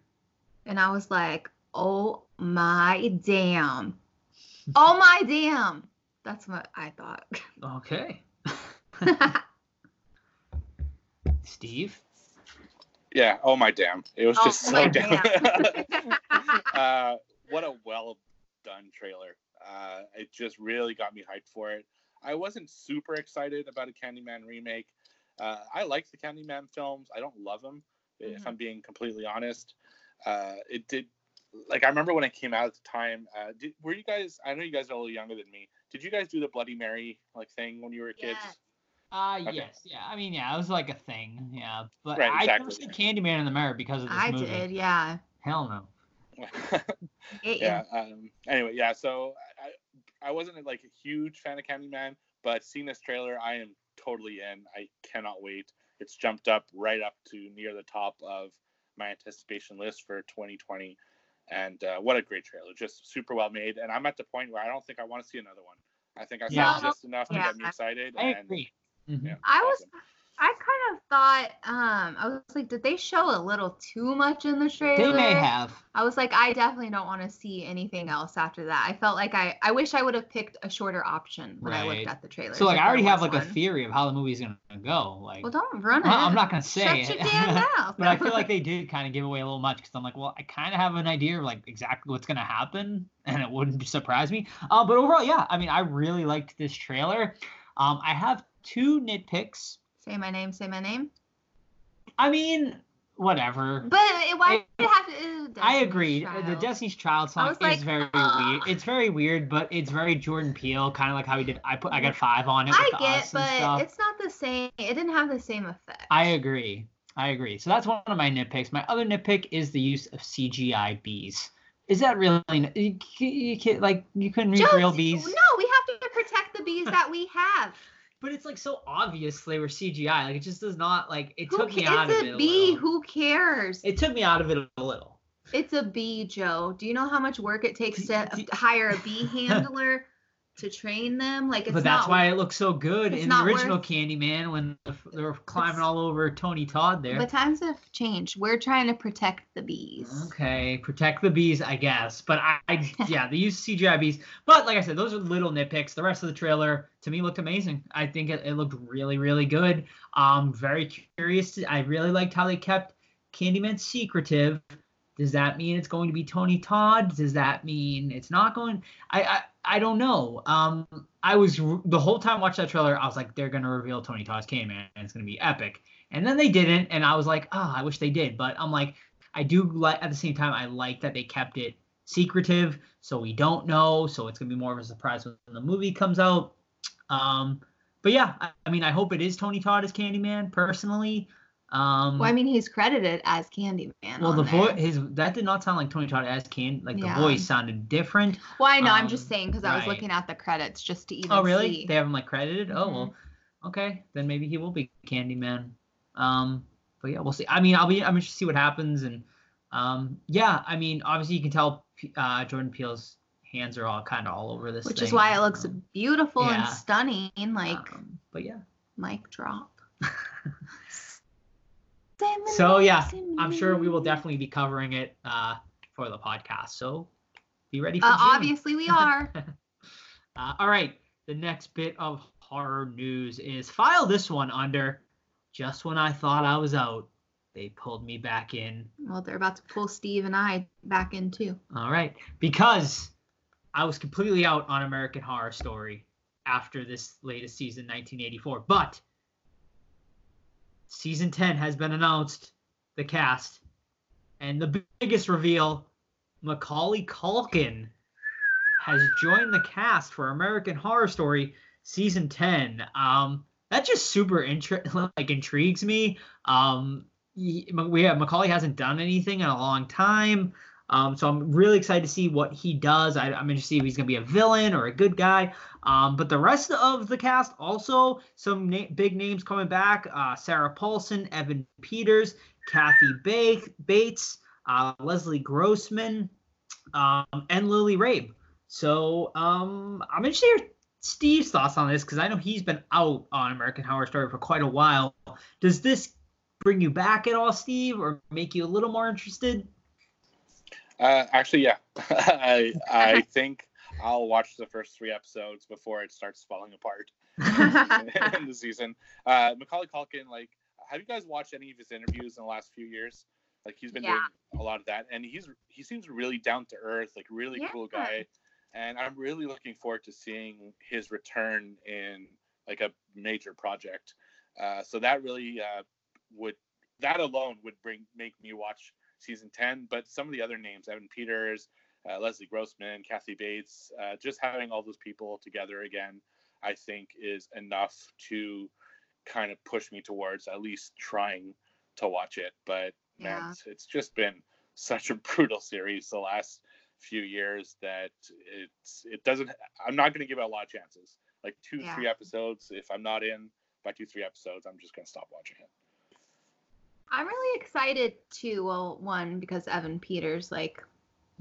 and I was like, "Oh my damn." oh my damn. That's what I thought. Okay. (laughs) Steve? Yeah. Oh my damn! It was Oh just so damn. damn. (laughs) uh, what a well done trailer. Uh, it just really got me hyped for it. I wasn't super excited about a Candyman remake. Uh, I like the Candyman films. I don't love them, if Mhm. I'm being completely honest. Uh, it did, like I remember when it came out at the time. Uh, did, were you guys? I know you guys are a little younger than me. Did you guys do the Bloody Mary like thing when you were kids? Yes. Uh, Okay. yes, yeah. I mean, yeah, it was like a thing, yeah. But Right, I never exactly. seen Candyman in the Mirror because of this I movie. did, yeah. Hell no. (laughs) Yeah. Um, anyway, yeah. So I, I wasn't like a huge fan of Candyman, but seeing this trailer, I am totally in. I cannot wait. It's jumped up right up to near the top of my anticipation list for 2020. And uh, what a great trailer! Just super well made. And I'm at the point where I don't think I want to see another one. I think I saw Yeah. just enough to Yeah. get me excited. I and, agree. Mhm. Yeah, I was awesome. I kind of thought um I was like did they show a little too much in the trailer? They may have. I was like I definitely don't want to see anything else after that. I felt like I I wish I would have picked a shorter option when I looked at the trailer. So like I already have like a theory of how the movie's gonna go. Like Well, don't run it. I'm not gonna say Shut it. your (laughs) damn mouth. but I feel like they did kind of give away a little much because I'm like, well, I kind of have an idea of like exactly what's gonna happen, and it wouldn't surprise me. Uh, but overall, yeah, I mean, I really liked this trailer. Um, I have two nitpicks. Say my name. Say my name. I mean, whatever. But it, why It- did it have to? ew, I agreed. The Child. Destiny's Child song is like, very weird. It's very weird, but it's very Jordan Peele, kind of like how he did. I put I got five on it. I the get, but it's not the same. It didn't have the same effect. I agree. I agree. So that's one of my nitpicks. My other nitpick is the use of CGI bees. Is that really you, ca- you like you couldn't use real bees? No, we have to protect the bees that we have. But it's like so obvious they were CGI. Like it just does not like it Who took me out of it. A bee. little. Who cares? It took me out of it a little. It's a bee, Joe. Do you know how much work it takes to hire a bee (laughs) handler to train them? Like it's but that's not, why it looks so good in the original worth- Candyman when they were climbing all over Tony Todd there. But times have changed. We're trying to protect the bees. Okay, protect the bees, I guess. But I, I (laughs) yeah, they use CGI bees. But like I said, those are little nitpicks. The rest of the trailer to me looked amazing. I think it, it looked really, really good. Um, very curious. To, I really liked how they kept Candyman secretive. Does that mean it's going to be Tony Todd? Does that mean it's not going? I I, I don't know. Um, I was the whole time watching that trailer, I was like, they're gonna reveal Tony Todd's Candyman, and it's gonna be epic. And then they didn't, and I was like, oh, I wish they did. But I'm like, I do like at the same time I like that they kept it secretive, so we don't know. So it's gonna be more of a surprise when the movie comes out. Um, but yeah, I, I mean, I hope it is Tony Todd as Candyman personally. Um, Well, I mean, he's credited as Candyman. well, the voice his that did not sound like Tony Todd as Can. Like Yeah. the voice sounded different. Well, I know. I'm just um, saying because I was looking at the credits just to even Oh, really? see. They have him like credited. Oh Mhm. well, okay, then maybe he will be Candyman. Um, but yeah, we'll see. I mean, I'll be. I'm interested to see what happens, and um, yeah, I mean, obviously you can tell uh, Jordan Peele's hands are all kind of all over this, which is why it looks um, beautiful and stunning. Like um, but yeah. mic drop. (laughs) So yeah, I'm sure we will definitely be covering it uh, for the podcast. So be ready for Uh, obviously, we are. (laughs) Uh, all right. The next bit of horror news is file this one under just when I thought I was out, they pulled me back in. well, they're about to pull Steve and I back in too. All right. Because I was completely out on American Horror Story after this latest season, 1984. But season 10 has been announced, the cast. And the biggest reveal Macaulay Culkin has joined the cast for American Horror Story season 10. Um, that just super intri- (laughs) like intrigues me. Um, we have Macaulay hasn't done anything in a long time. Um, so I'm really excited to see what he does. I, I'm interested to see if he's going to be a villain or a good guy. Um, but the rest of the cast also some na- big names coming back: uh, Sarah Paulson, Evan Peters, Kathy ba- Bates, uh, Leslie Grossman, um, and Lily Rabe. So um, I'm interested to Steve's thoughts on this because I know he's been out on American Horror Story for quite a while. Does this bring you back at all, Steve, or make you a little more interested? Uh, actually, yeah. (laughs) I I (laughs) think I'll watch the first three episodes before it starts falling apart (laughs) in the season. Uh, Macaulay Culkin, like, have you guys watched any of his interviews in the last few years? Like, he's been Yeah. doing a lot of that, and he's he seems really down to earth, like, really Yeah. cool guy. And I'm really looking forward to seeing his return in like a major project. Uh, so that really uh, would that alone would bring make me watch season 10 but some of the other names evan peters uh, leslie grossman kathy bates uh, just having all those people together again i think is enough to kind of push me towards at least trying to watch it but man Yeah. it's, it's just been such a (laughs) brutal series the last few years that it's it doesn't i'm not going to give it a lot of chances like two Yeah. three episodes if i'm not in by two three episodes i'm just going to stop watching it I'm really excited too. Well, one because Evan Peters, like,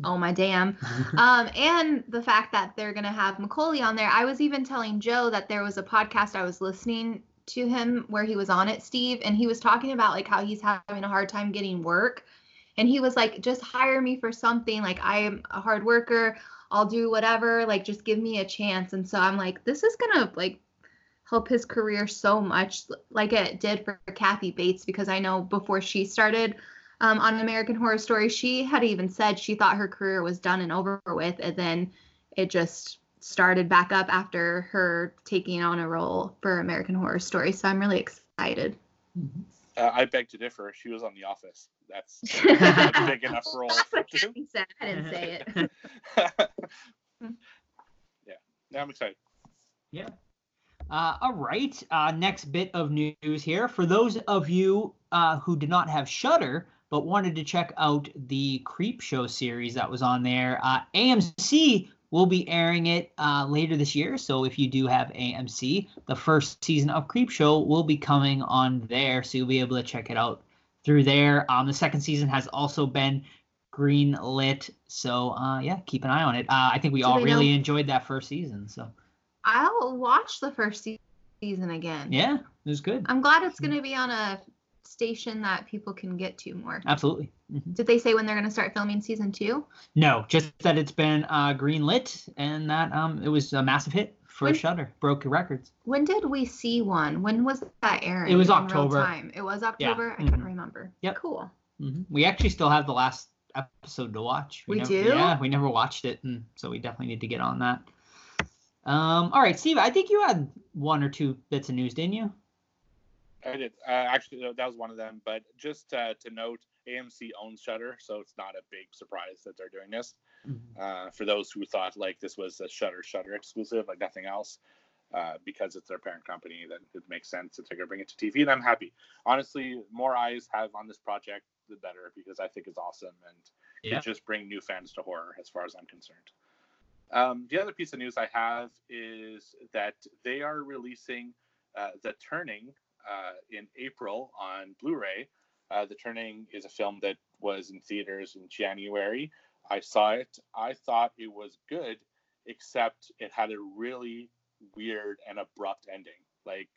oh my damn. (laughs) um, and the fact that they're gonna have Macaulay on there. I was even telling Joe that there was a podcast I was listening to him where he was on it, Steve, and he was talking about like how he's having a hard time getting work. And he was like, just hire me for something. Like I am a hard worker. I'll do whatever. Like just give me a chance. And so I'm like, this is gonna like help his career so much, like it did for Kathy Bates, because I know before she started um, on American Horror Story, she had even said she thought her career was done and over with, and then it just started back up after her taking on a role for American Horror Story. So I'm really excited. uh, i beg to differ she was on the office that's (laughs) a big enough role That's what. Kathy said. I didn't say it. (laughs) yeah yeah i'm excited Yeah. Uh, all right. Uh, next bit of news here. For those of you uh, who did not have Shudder but wanted to check out the Creepshow series that was on there, uh, AMC will be airing it uh, later this year. So if you do have AMC, the first season of Creepshow will be coming on there. So you'll be able to check it out through there. Um, the second season has also been green lit. So uh, yeah, keep an eye on it. Uh, I think we Do all they know- really enjoyed that first season. So I'll watch the first se- season again. yeah, it was good. I'm glad it's going to be on a station that people can get to more. Absolutely. Mhm. Did they say when they're going to start filming season two? No, just that it's been uh, green lit and that um, it was a massive hit for When- Shudder, broke records. When did we see one? When was that airing? It was October. time? It was October. I couldn't mhm. remember. Yep. Cool. hmm We actually still have the last episode to watch. We never, do? Yeah, we never watched it, and so we definitely need to get on that. Um, all right, Steve, I think you had one or two bits of news, didn't you? I did. Uh, actually, that was one of them. But just uh, to note, AMC owns Shudder, so it's not a big surprise that they're doing this. Uh, for those who thought like this was a Shudder Shudder exclusive, like nothing else, uh, because it's their parent company, then it makes sense if they're gonna bring it to TV. And I'm happy. Honestly, more eyes have on this project, the better, because I think it's awesome and Yeah. it just bring new fans to horror, as far as I'm concerned. Um, the other piece of news I have is that they are releasing uh, The Turning uh, in April on Blu-ray. Uh, the Turning is a film that was in theaters in January. I saw it. I thought it was good, except it had a really weird and abrupt ending. Like,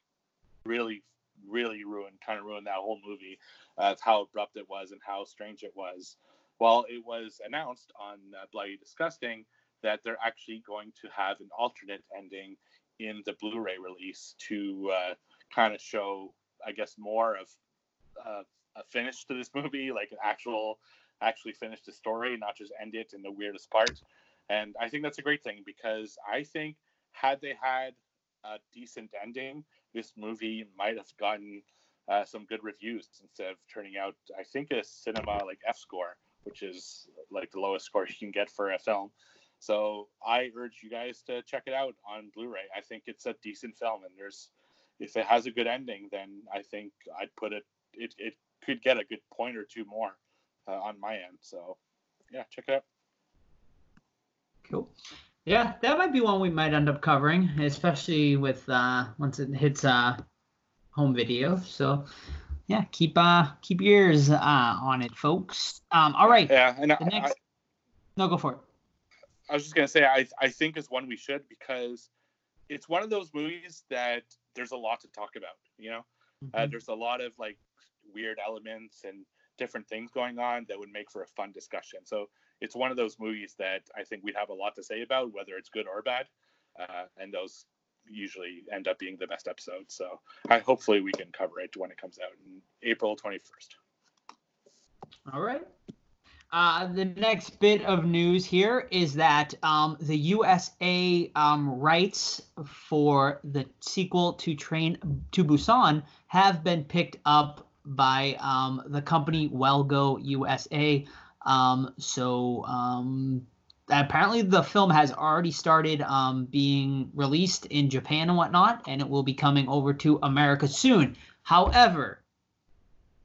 really, really ruined, kind of ruined that whole movie of how abrupt it was and how strange it was. Well, it was announced on uh, Bloody Disgusting that they're actually going to have an alternate ending in the Blu-ray release to uh, kind of show, I guess, more of uh, a finish to this (laughs) movie, like an actual, actually finish the story, not just end it in the weirdest part. And I think that's a great thing because I think had they had a decent ending, this movie might have gotten uh, some good reviews instead of turning out, I think, a cinema like F score, which is like the lowest score you can get for a film. So I urge you guys to check it out on Blu-ray. I think it's a decent film, and there's if it has a good ending, then I think I'd put it. It, it could get a good point or two more uh, on my end. So yeah, check it out. Cool. Yeah, that might be one we might end up covering, especially with uh once it hits uh home video. So yeah, keep uh keep your ears uh on it, folks. Um all right. Yeah, and The I, next No, go for it. I was just gonna say I I think is one we should because it's one of those movies that there's a lot to talk about. You know, uh, Mhm. there's a lot of like weird elements and different things going on that would make for a fun discussion. So it's one of those movies that I think we'd have a lot to say about, whether it's good or bad, uh, and those usually end up being the best episodes. So I hopefully we can cover it when it comes out in April 21st. All right. Uh, the next bit of news here is that um, the USA um, rights for the sequel to Train to Busan have been picked up by um, the company Well Go USA. Um, so um, apparently the film has already started um, being released in Japan and whatnot, and it will be coming over to America soon. However,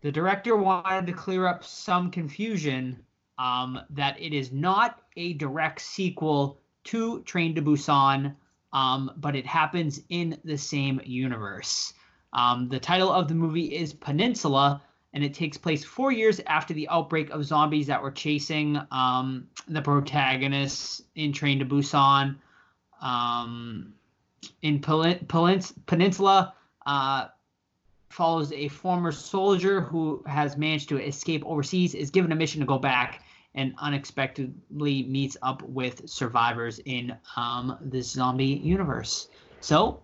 the director wanted to clear up some confusion um, that it is not a direct sequel to Train to Busan, um, but it happens in the same universe. Um, the title of the movie is Peninsula, and it takes place four years after the outbreak of zombies that were chasing um, the protagonists in Train to Busan. Um, in Peninsula, uh, follows a former soldier who has managed to escape overseas, is given a mission to go back, and unexpectedly meets up with survivors in um, this zombie universe. So,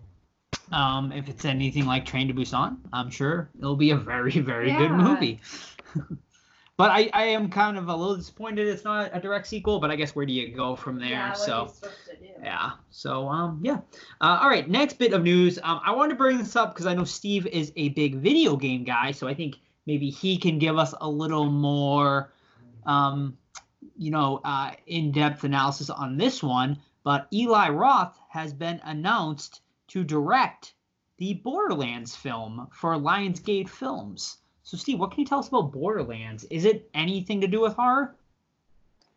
um, if it's anything like Train to Busan, I'm sure it'll be a very, very good movie. (laughs) but I, I am kind of a little disappointed it's not a direct sequel, but I guess where do you go from there? so. Yeah. So um yeah. Uh, all right. Next bit of news. Um, I wanted to bring this up because I know Steve is a big video game guy, so I think maybe he can give us a little more, um, you know, uh, in-depth analysis on this one. But Eli Roth has been announced to direct the Borderlands film for Lionsgate Films. So Steve, what can you tell us about Borderlands? Is it anything to do with horror?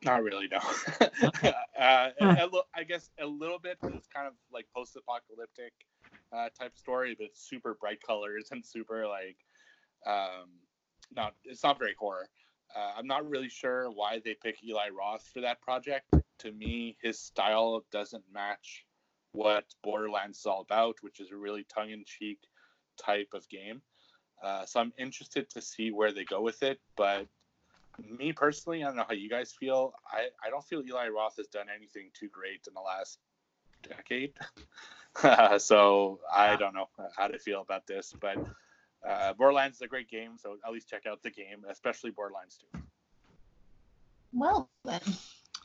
Not really, no. (laughs) Okay. (laughs) uh, a, a li- I guess a little bit. It's kind of like post-apocalyptic uh, type story, but it's super bright colors and super like, um, not. It's not very horror. Uh, I'm not really sure why they pick Eli Roth for that project. To me, his style doesn't match what Borderlands is all about, which is a really tongue-in-cheek type of game. Uh, so I'm interested to see where they go with it, but me personally, I don't know how you guys feel. I, I don't feel Eli Roth has done anything too great in the last decade. (laughs) so I don't know how to feel about this. But uh, Borderlands is a great game, so at least check out the game, especially Borderlands 2. Well then.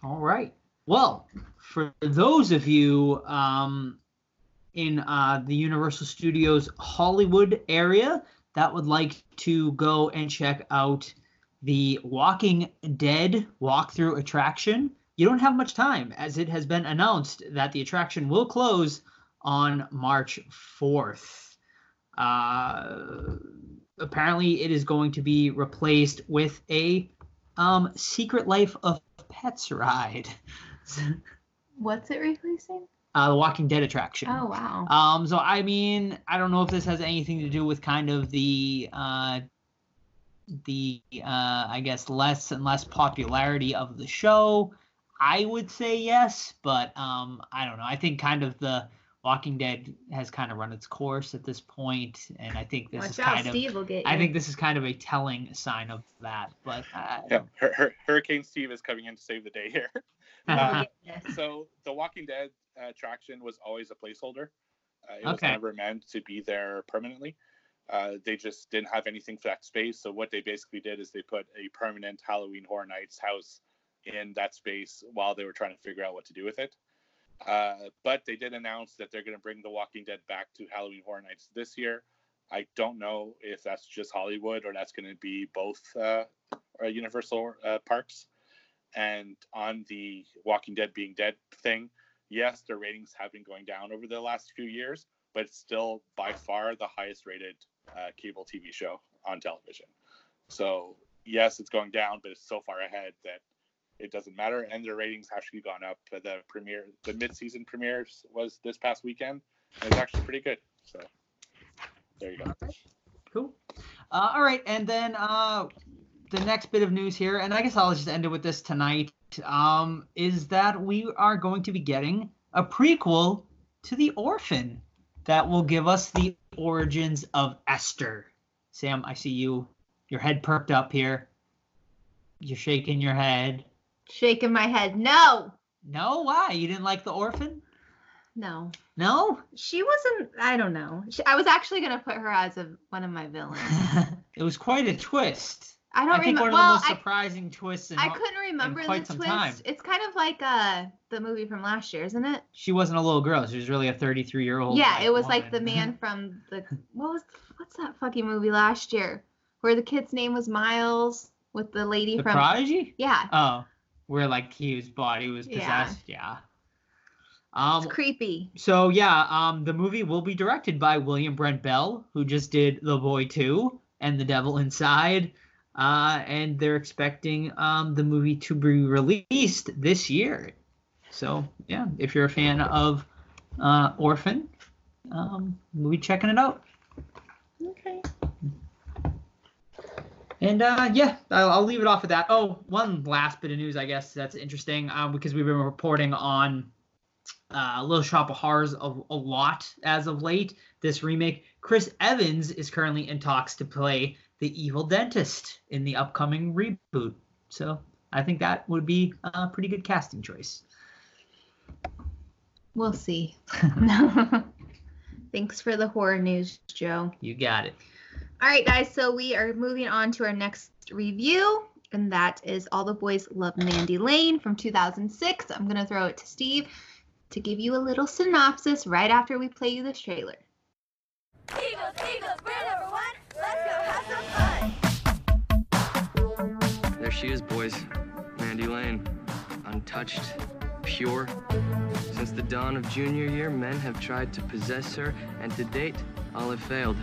All right. Well, for those of you um, in uh, the Universal Studios Hollywood area that would like to go and check out the Walking Dead walkthrough attraction, you don't have much time as it has been announced that the attraction will close on March 4th. Uh, apparently, it is going to be replaced with a um, Secret Life of Pets ride. (laughs) What's it replacing? Uh, the Walking Dead attraction. Oh wow. Um, so I mean, I don't know if this has anything to do with kind of the uh, the uh, I guess less and less popularity of the show. I would say yes, but um, I don't know. I think kind of the Walking Dead has kind of run its course at this point, and I think this Watch is out, kind of Steve will get you. I think this is kind of a telling sign of that. But uh, Yeah, Hur- Hur- Hurricane Steve is coming in to save the day here. (laughs) We'll Uh, so the Walking Dead uh, attraction was always a placeholder. Uh, it was never meant to be there permanently. Uh, they just didn't have anything for that space. So what they basically did is they put a permanent Halloween Horror Nights house in that space while they were trying to figure out what to do with it. Uh, but they did announce that they're going to bring The Walking Dead back to Halloween Horror Nights this year. I don't know if that's just Hollywood or that's going to be both uh, Universal uh, parks. And on the Walking Dead being dead thing, yes, their ratings have been going down over the last few years, but it's still by far the highest rated uh, cable TV show on television. So yes, it's going down, but it's so far ahead that it doesn't matter. And their ratings have actually gone up. The premiere, the mid-season premieres was this past weekend, and it's actually pretty good. So there you go. Cool. Uh, all right, and then uh, the next bit of news here, and I guess I'll just end it with this tonight, um, is that we are going to be getting a prequel to The Orphan that will give us the origins of Esther. Sam, I see you, your head perked up here. You're shaking your head. Shaking my head. No, No, why? You didn't like The Orphan? no. No? She wasn't. I don't know. She, I was actually gonna put her as a, one of my villains. (laughs) it was quite a twist. I don't I think remember. one of Well, the most I, surprising twists in I couldn't remember the twist. time. It's kind of like uh the movie from last year, isn't it? she wasn't a little girl. She was really a 33 year old. yeah, it was like the man (laughs) from the what was what's that fucking movie last year where the kid's name was Miles with the lady the from prodigy. yeah. Oh, where like his body was Yeah. possessed. Yeah. Um. It's creepy. So yeah, um, the movie will be directed by William Brent Bell, who just did The Boy 2 and The Devil Inside. Uh, and they're expecting um, the movie to be released this year. So yeah, if you're a fan of uh, Orphan, um, we'll be checking it out. Okay. And uh, yeah, I'll, I'll leave it off of that. Oh, one last bit of news, I guess that's interesting um, because we've been reporting on uh, Little Shop of Horrors a, a lot as of late. This remake, Chris Evans is currently in talks to play the evil dentist in the upcoming reboot. So I think that would be a pretty good casting choice. We'll see. (laughs) (laughs) Thanks for the horror news, Joe. You got it. All right, guys. So we are moving on to our next review, and that is All the Boys Love Mandy Lane from 2006. I'm going to throw it to Steve to give you a little synopsis right after we play you this trailer. Eagles, Eagles, There she is, boys. Mandy Lane. Untouched, pure. Since the dawn of junior year, men have tried to possess her, and to date, all have failed.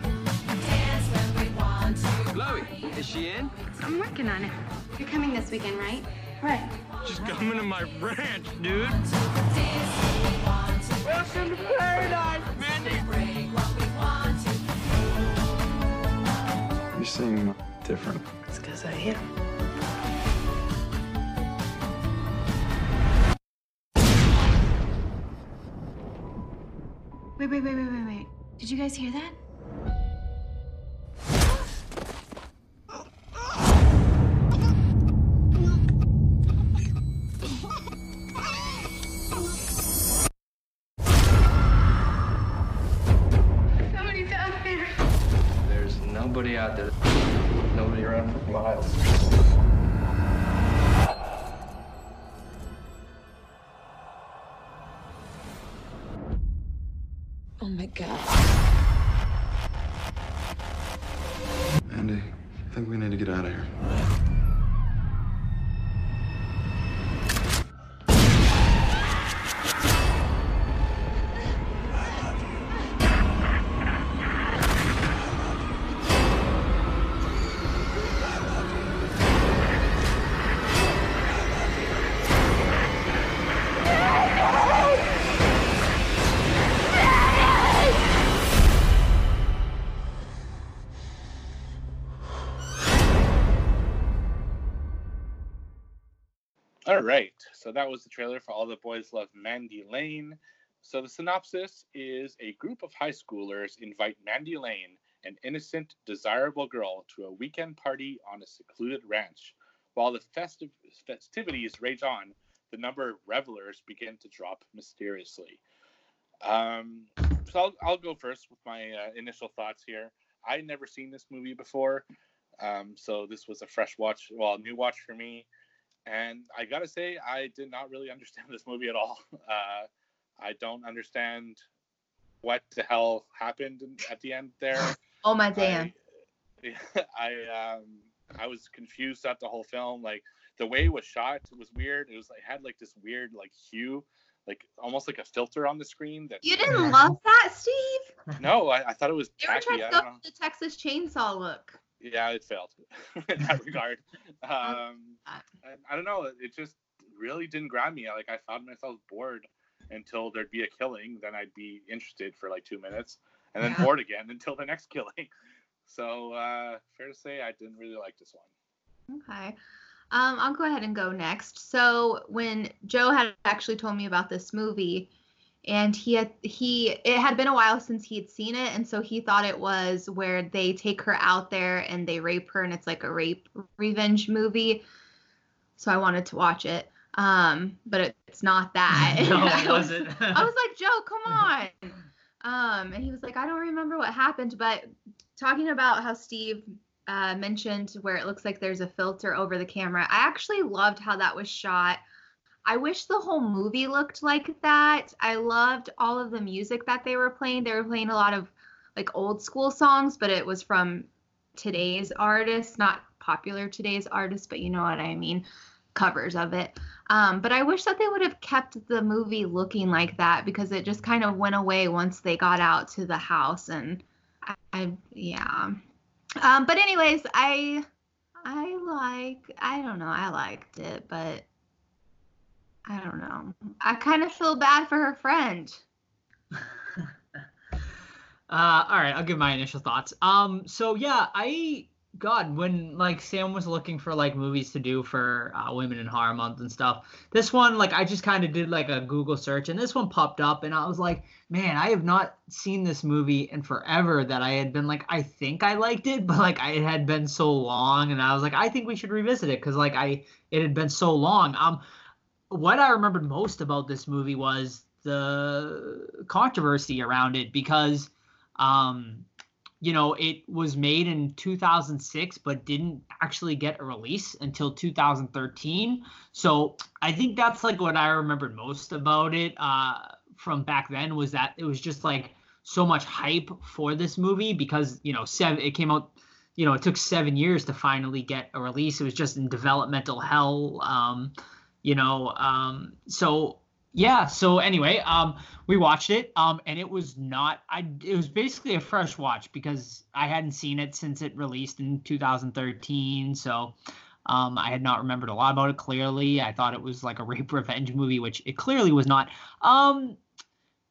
Chloe, is she in? I'm working on it. You're coming this weekend, right? Right. She's coming to my ranch, dude. Welcome to paradise, Mandy. You seem different. It's because I am. Wait, wait, wait, wait, wait, wait. Did you guys hear that? Somebody's out there. There's nobody out there. My god. Andy, I think we need to get out of here. So that was the trailer for All the Boys Love Mandy Lane. So the synopsis is a group of high schoolers invite Mandy Lane, an innocent, desirable girl, to a weekend party on a secluded ranch. While the festive festivities rage on, the number of revelers begin to drop mysteriously. Um, so I'll, I'll go first with my uh, initial thoughts here. I had never seen this movie before, um, so this was a fresh watch, well, new watch for me. And I gotta say, I did not really understand (laughs) this movie at all. (laughs) Uh, I don't understand what the hell happened at the end there. (laughs) Oh my damn. I, I um I was confused throughout the whole film. Like the way it was shot was weird. It was like had like this weird like hue, like almost like a filter on the screen. That You didn't love that, Steve? no, I, I thought it was You tacky. tried to go for the Texas Chainsaw look? Yeah, it failed (laughs) in that (laughs) regard. Um, I, I don't know. It just really didn't grab me. Like I found myself bored until there'd be a killing. Then I'd be interested for like two minutes, and then Yeah. bored again (laughs) until the next killing. So uh, fair to say, I didn't really like this one. Okay. Um, I'll go ahead and go next. So when Joe had actually told me about this movie, and he had he it had been a while since he had seen it, and so he thought it was where they take her out there and they rape her, and it's like a rape revenge movie. So I wanted to watch it. Um, but it, it's not that. (laughs) no, (laughs) I it was- wasn't. I was like, Joe, come on. Um, and he was like, I don't remember what happened, but talking about how Steve uh, mentioned where it looks like there's a filter over the camera, I actually loved how that was shot. I wish the whole movie looked like that. I loved all of the music that they were playing. They were playing a lot of like old school songs, but it was from today's artists, not popular today's artists, but you know what I mean, covers of it. Um, but I wish that they would have kept the movie looking like that because it just kind of went away once they got out to the house and I, I yeah. Um, but anyways, I I like I don't know, I liked it, but I don't know. I kind of feel bad for her friend. (laughs) Uh, all right, I'll give my initial thoughts. Um, so yeah, I God, when like Sam was looking for like movies to do for uh, Women in Horror Month and stuff, this one like I just kind of did like a Google search, and this one popped up, and I was like, man, I have not seen this movie in forever. That I had been like, I think I liked it, (laughs) but like it had been so long, and I was like, I think we should revisit it because like I it had been so long. Um, what I remembered most about this movie was the controversy around it because um you know it was made in 2006 but didn't actually get a release until 2013 so i think that's like what i remembered most about it uh from back then was that it was just like so much hype for this movie because you know seven it came out you know it took seven years to finally get a release. It was just in developmental hell um you know um so yeah so anyway um we watched it um and it was not i it was basically a fresh watch because i hadn't seen it since it released in 2013 so um i had not remembered a lot about it clearly. I thought it was like a rape (laughs) revenge movie which it clearly was not. Um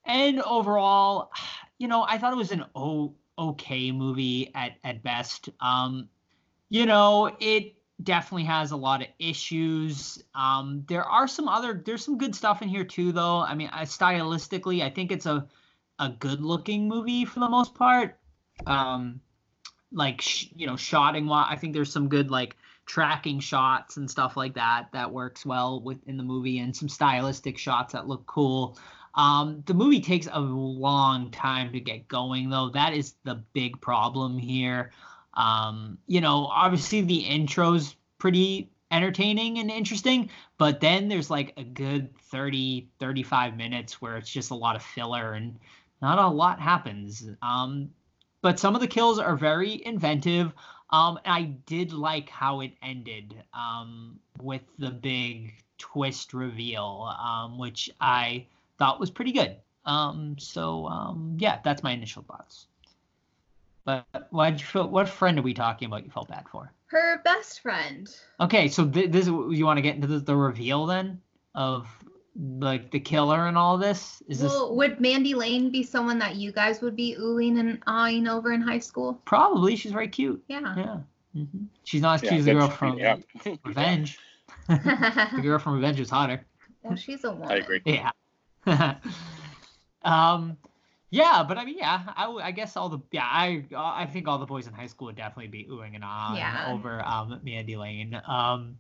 and overall (sighs) you know i thought it was an o- okay movie at at best. Um you know it definitely has a lot of issues. Um, there are some other there's some good stuff in here too, though. I mean, I, stylistically, I think it's a a good looking movie for the most part. Um, like sh- you know, shotting. I think there's some good like tracking shots and stuff like that that works well within the movie, and some stylistic shots that look cool. Um, the movie takes a long time to get going, though. That is the big problem here. Um, you know, obviously the intro's pretty entertaining and interesting, but then there's like a good 30, 35 minutes where it's just a lot of filler and not a lot happens. Um, but some of the kills are very inventive. Um, I did like how it ended um, with the big twist reveal, um, which I thought was pretty good. Um, so um, yeah, that's my initial thoughts. But why did you feel? What friend are we talking about? You felt bad for? Her best friend. Okay, so th- this you want to get into the, the reveal then of like the killer and all this? Is this well, would Mandy Lane be someone that you guys would be oohing and eyeing over in high school? probably? She's very cute. Yeah. Yeah. hmm She's not as Yeah, cute as the girl from yeah. (laughs) Revenge. (laughs) the girl from Revenge was hotter. well, she's a woman. I agree. Yeah. (laughs) Um, yeah, but I mean, yeah, I, w- I guess all the yeah, I I think all the boys in high school would definitely be oohing and ahhing Yeah. over um Mandy Lane. Um,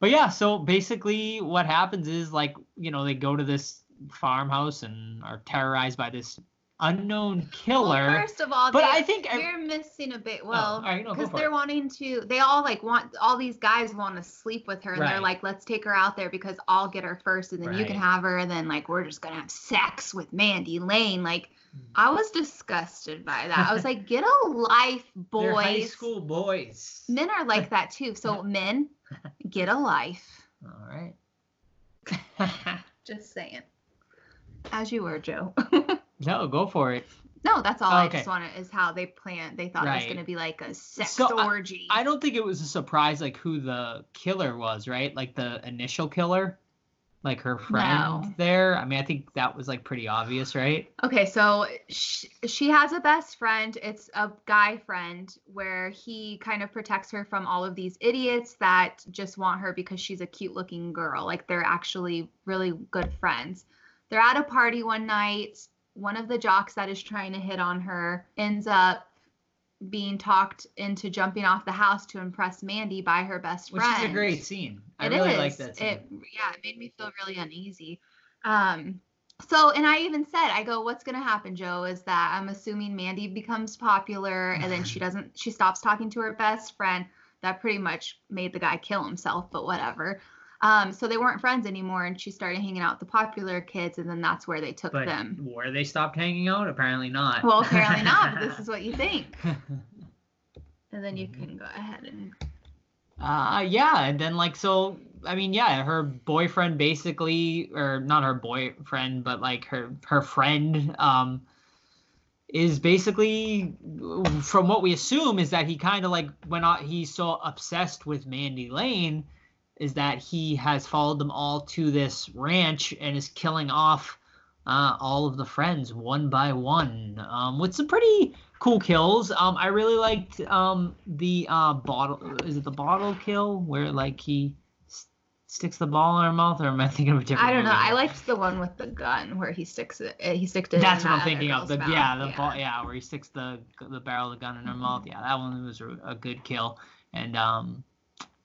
but yeah, so basically what happens is like you know they go to this farmhouse and are terrorized by this unknown killer. Well, first of all, But they- I think you're missing a bit. Well, all right, no, because they're it. wanting to. They all like want all these guys want to sleep with her, and they're like, "Let's take her out there because I'll get her first, and then you can have her, and then like we're just gonna have sex with Mandy Lane." Like. I was disgusted by that. I was like, "Get a life, (laughs) They're boys." high school boys. Men are like that too. So (laughs) men, get a life. All right. (laughs) Just saying. As you were, Joe. no, go for it. no, that's all. Oh, I just wanted is how they planned. They thought it was gonna be like a sex So, I- orgy. I don't think it was a surprise like who the killer was, right? Like the initial killer, like her friend No. there. I mean, I think that was like pretty obvious, right? Okay, so she, she has a best friend. It's a guy friend where he kind of protects her from all of these idiots that just want her because she's a cute looking girl. Like they're actually really good friends. They're at a party one night. One of the jocks that is trying to hit on her ends up being talked into jumping off the house to impress Mandy by her best friend. Which is a great scene. I It really is. like that scene. It yeah, it made me feel really uneasy. Um so and I even said, I go, what's gonna happen, Joe, is that I'm assuming Mandy becomes popular and then she (laughs) doesn't she stops talking to her best friend. That pretty much made the guy kill himself, but whatever. Um, so they weren't friends anymore and she started hanging out with the popular kids and then that's where they took but them. where they stopped hanging out? Apparently not. Well, apparently not, but this (laughs) is what you think. (laughs) And then you can go ahead and Uh, yeah, and then like so, I mean, yeah, her boyfriend basically, or not her boyfriend, but like her her friend, um, is basically, from what we assume, is that he kind of like when uh, he's so obsessed with Mandy Lane, is that he has followed them all to this ranch and is killing off uh, all of the friends one by one um, with some pretty cool kills. Um, I really liked um, the uh, bottle. Is it the bottle kill where like he s- sticks the ball in her mouth, or am I thinking of a different? I don't know. movie? I liked the one with the gun where he sticks it. uh, He sticks it. That's what I'm thinking of. The mouth. yeah, the ball, yeah, where he sticks the the barrel of the gun in her mouth. Mm-hmm. Yeah, that one was a, a good kill. And um,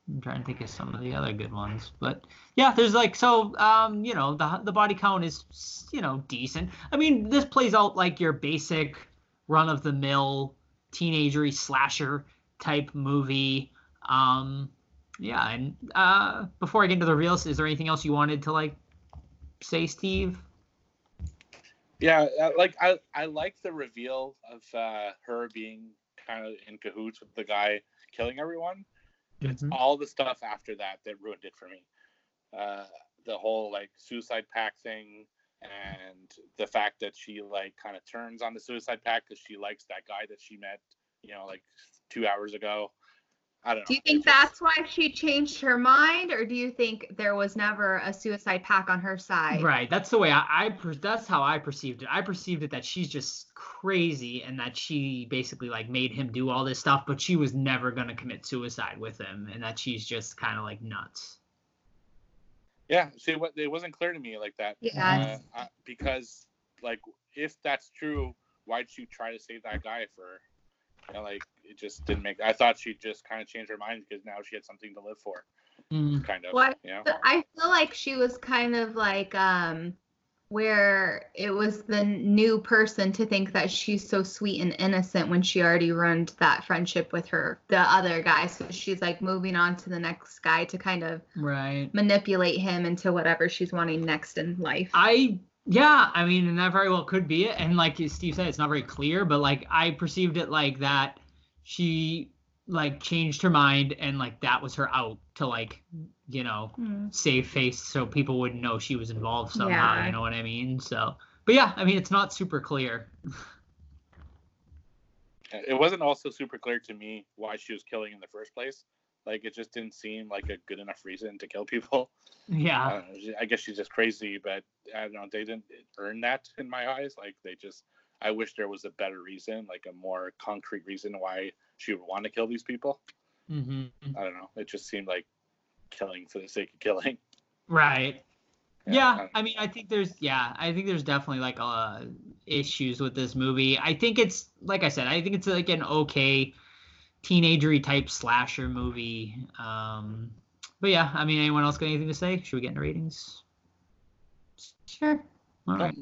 I'm trying to think of some of the other good ones. But yeah, there's like so um, you know, the the body count is you know decent. I mean, this plays out like your basic run of the mill teenagery slasher type movie. Um, yeah, and uh, before I get into the reels, is there anything else you wanted to like say, Steve? Yeah, uh, like I I like the reveal of uh, her being kind of in cahoots with the guy killing everyone. It's all the stuff after that that ruined it for me. Uh, the whole like suicide pack thing and the fact that she like kind of turns on the suicide pack because she likes that guy that she met, you know, like two hours ago. I don't know. Do you think that's why she changed her mind, or do you think there was never a suicide pact on her side? Right. That's the way I, I per- that's how I perceived it. I perceived it that she's just crazy and that she basically like made him do all this stuff, but she was never gonna commit suicide with him, and that she's just kind of like nuts. Yeah, see, what it wasn't clear to me like that. Yeah. Uh, uh, because like if that's true, why'd she try to save that guy for? You know, like it just didn't make. I thought she just kind of changed her mind because now she had something to live for. Mm. Kind of. Well, You know. I feel like she was kind of like um where it was the new person to think that she's so sweet and innocent when she already ruined that friendship with her the other guy so she's like moving on to the next guy to kind of Right. manipulate him into whatever she's wanting next in life I yeah, I mean, and that very well could be it. And like Steve said, it's not very clear, but like I perceived it like that she like changed her mind and like that was her out to like you know Hmm. save face so people wouldn't know she was involved somehow. Yeah. You know what I mean? So, but yeah, I mean, it's not super clear. (laughs) It wasn't also super clear to me why she was killing in the first place. Like it just didn't seem like a good enough reason to kill people. Yeah. don't know, she- I guess she's just crazy, but I don't know. They didn't earn that in my eyes. Like they just. I wish there was a better reason, like a more concrete reason why she would want to kill these people. hmm I don't know. It just seemed like killing for the sake of killing. (laughs) Right. Yeah, I mean, I think there's yeah, I think there's definitely like uh issues with this movie. I think it's like I said, I think it's like an okay teenagery type slasher movie. Um, but yeah, I mean, anyone else got anything to say? Should we get into ratings? Sure. All right.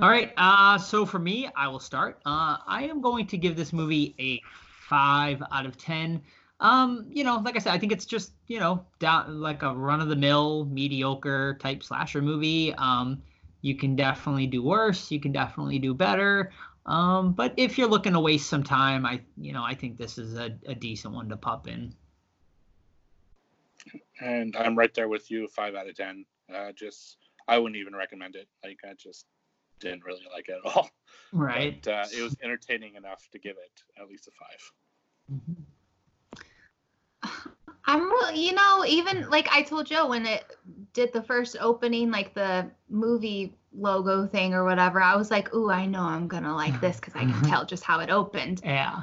All right. Uh, so for me, I will start. Uh, I am going to give this movie a five out of ten. Um, you know, like I said, I think it's just you know down like a run of the mill mediocre type slasher movie. Um, you can definitely do worse. You can definitely do better. Um, but if you're looking to waste some time, I you know I think this is a, a decent one to pop in. And I'm right there with you, five out of ten. Uh, just I wouldn't even recommend it. Like I just didn't really like it at all. (laughs) Right. But uh, it was entertaining enough to give it at least a five. I'm really, you know, even like I told Joe when it did the first opening, like the movie logo thing or whatever, I was like, ooh, I know I'm gonna like this because I can Mhm. tell just how it opened. Yeah.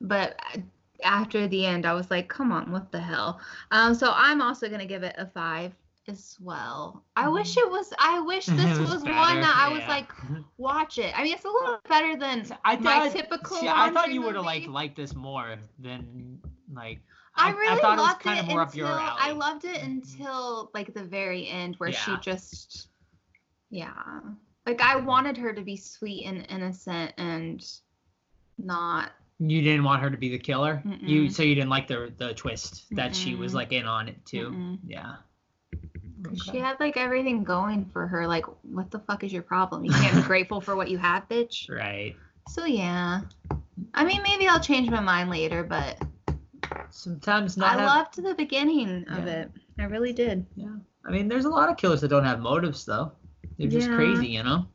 But uh, after the end, I was like, come on, what the hell? Um, so I'm also gonna give it a five as well. I wish it was. I wish (laughs) this Mm-hmm. Was, was one better, that I was yeah. like, (laughs) watch it. I mean, it's a little better than I my thought, typical. see, I thought you would have like liked this more than like. I really thought it was loved kind it, of more until up your alley. I loved it until like the very end where she just yeah. Like I wanted her to be sweet and innocent and not You didn't want her to be the killer. You Mm-mm. so you didn't like the the twist that she was like in on it too. Mm-mm. Yeah. She had like everything going for her. Like, what the fuck is your problem? You can't be (laughs) grateful for what you have, bitch. Right. So yeah. I mean maybe I'll change my mind later, but Sometimes not. I have- loved the beginning of it. I really did. Yeah. I mean, there's a lot of killers that don't have motives though. They're just Yeah. crazy, you know.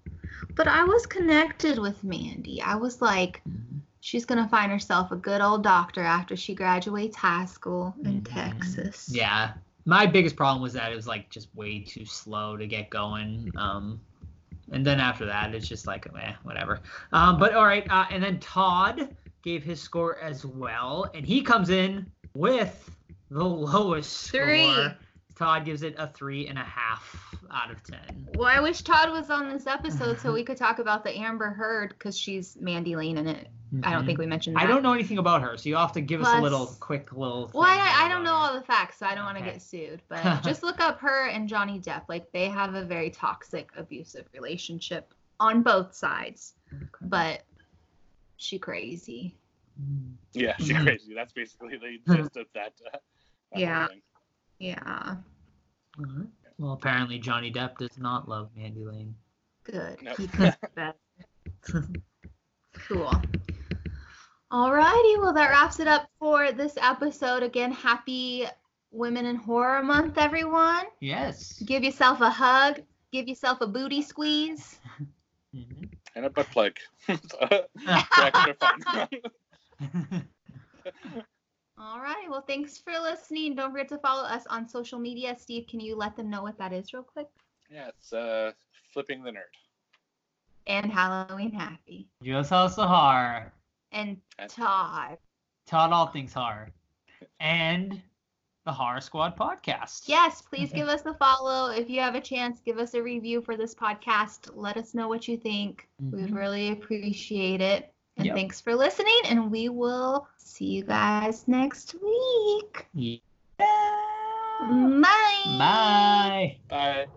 But I was connected with Mandy. I was like, she's gonna find herself a good old doctor after she graduates high school in Mhm. Texas. Yeah. My biggest problem was that it was like just way too slow to get going. Um, and then after that, it's just like, eh, whatever. Um, but all right. Uh, and then Todd gave his score as well, and he comes in with the lowest Three. score. Todd gives it a three and a half out of ten. Well, I wish Todd was on this episode so we could talk about the Amber Heard because she's Mandy Lane in it. I don't think we mentioned that. Mm-hmm. I don't know anything about her, so you have to give us a little quick little. Well, I, I don't know her. all the facts, so I don't want to get sued. (laughs) But just look up her and Johnny Depp. Like they have a very toxic, abusive relationship on both sides. But she crazy. Yeah, she's Mhm. crazy. That's basically the gist of that. Uh, that Yeah. thing. Yeah. Alright. Well, apparently Johnny Depp does not love Mandy Lane. Good. No. He does better. (laughs) cool. Alrighty, well that wraps it up for this episode. Again, happy Women in Horror Month, everyone. Yes. Give yourself a hug, give yourself a booty squeeze. (laughs) Mhm. And a butt plug. (laughs) For extra fun. Alrighty, well thanks for listening. Don't forget to follow us on social media. Steve, can you let them know what that is real quick? yeah, it's uh, flipping the nerd. And Halloween happy. Just also horror. And And- Todd. Todd All Things Horror. And the Horror Squad podcast. Yes, please (laughs) give us a follow. If you have a chance, give us a review for this podcast. Let us know what you think. We'd Mhm. really appreciate it. And Yep. thanks for listening. And we will see you guys next week. Yeah. Bye. Bye. Bye.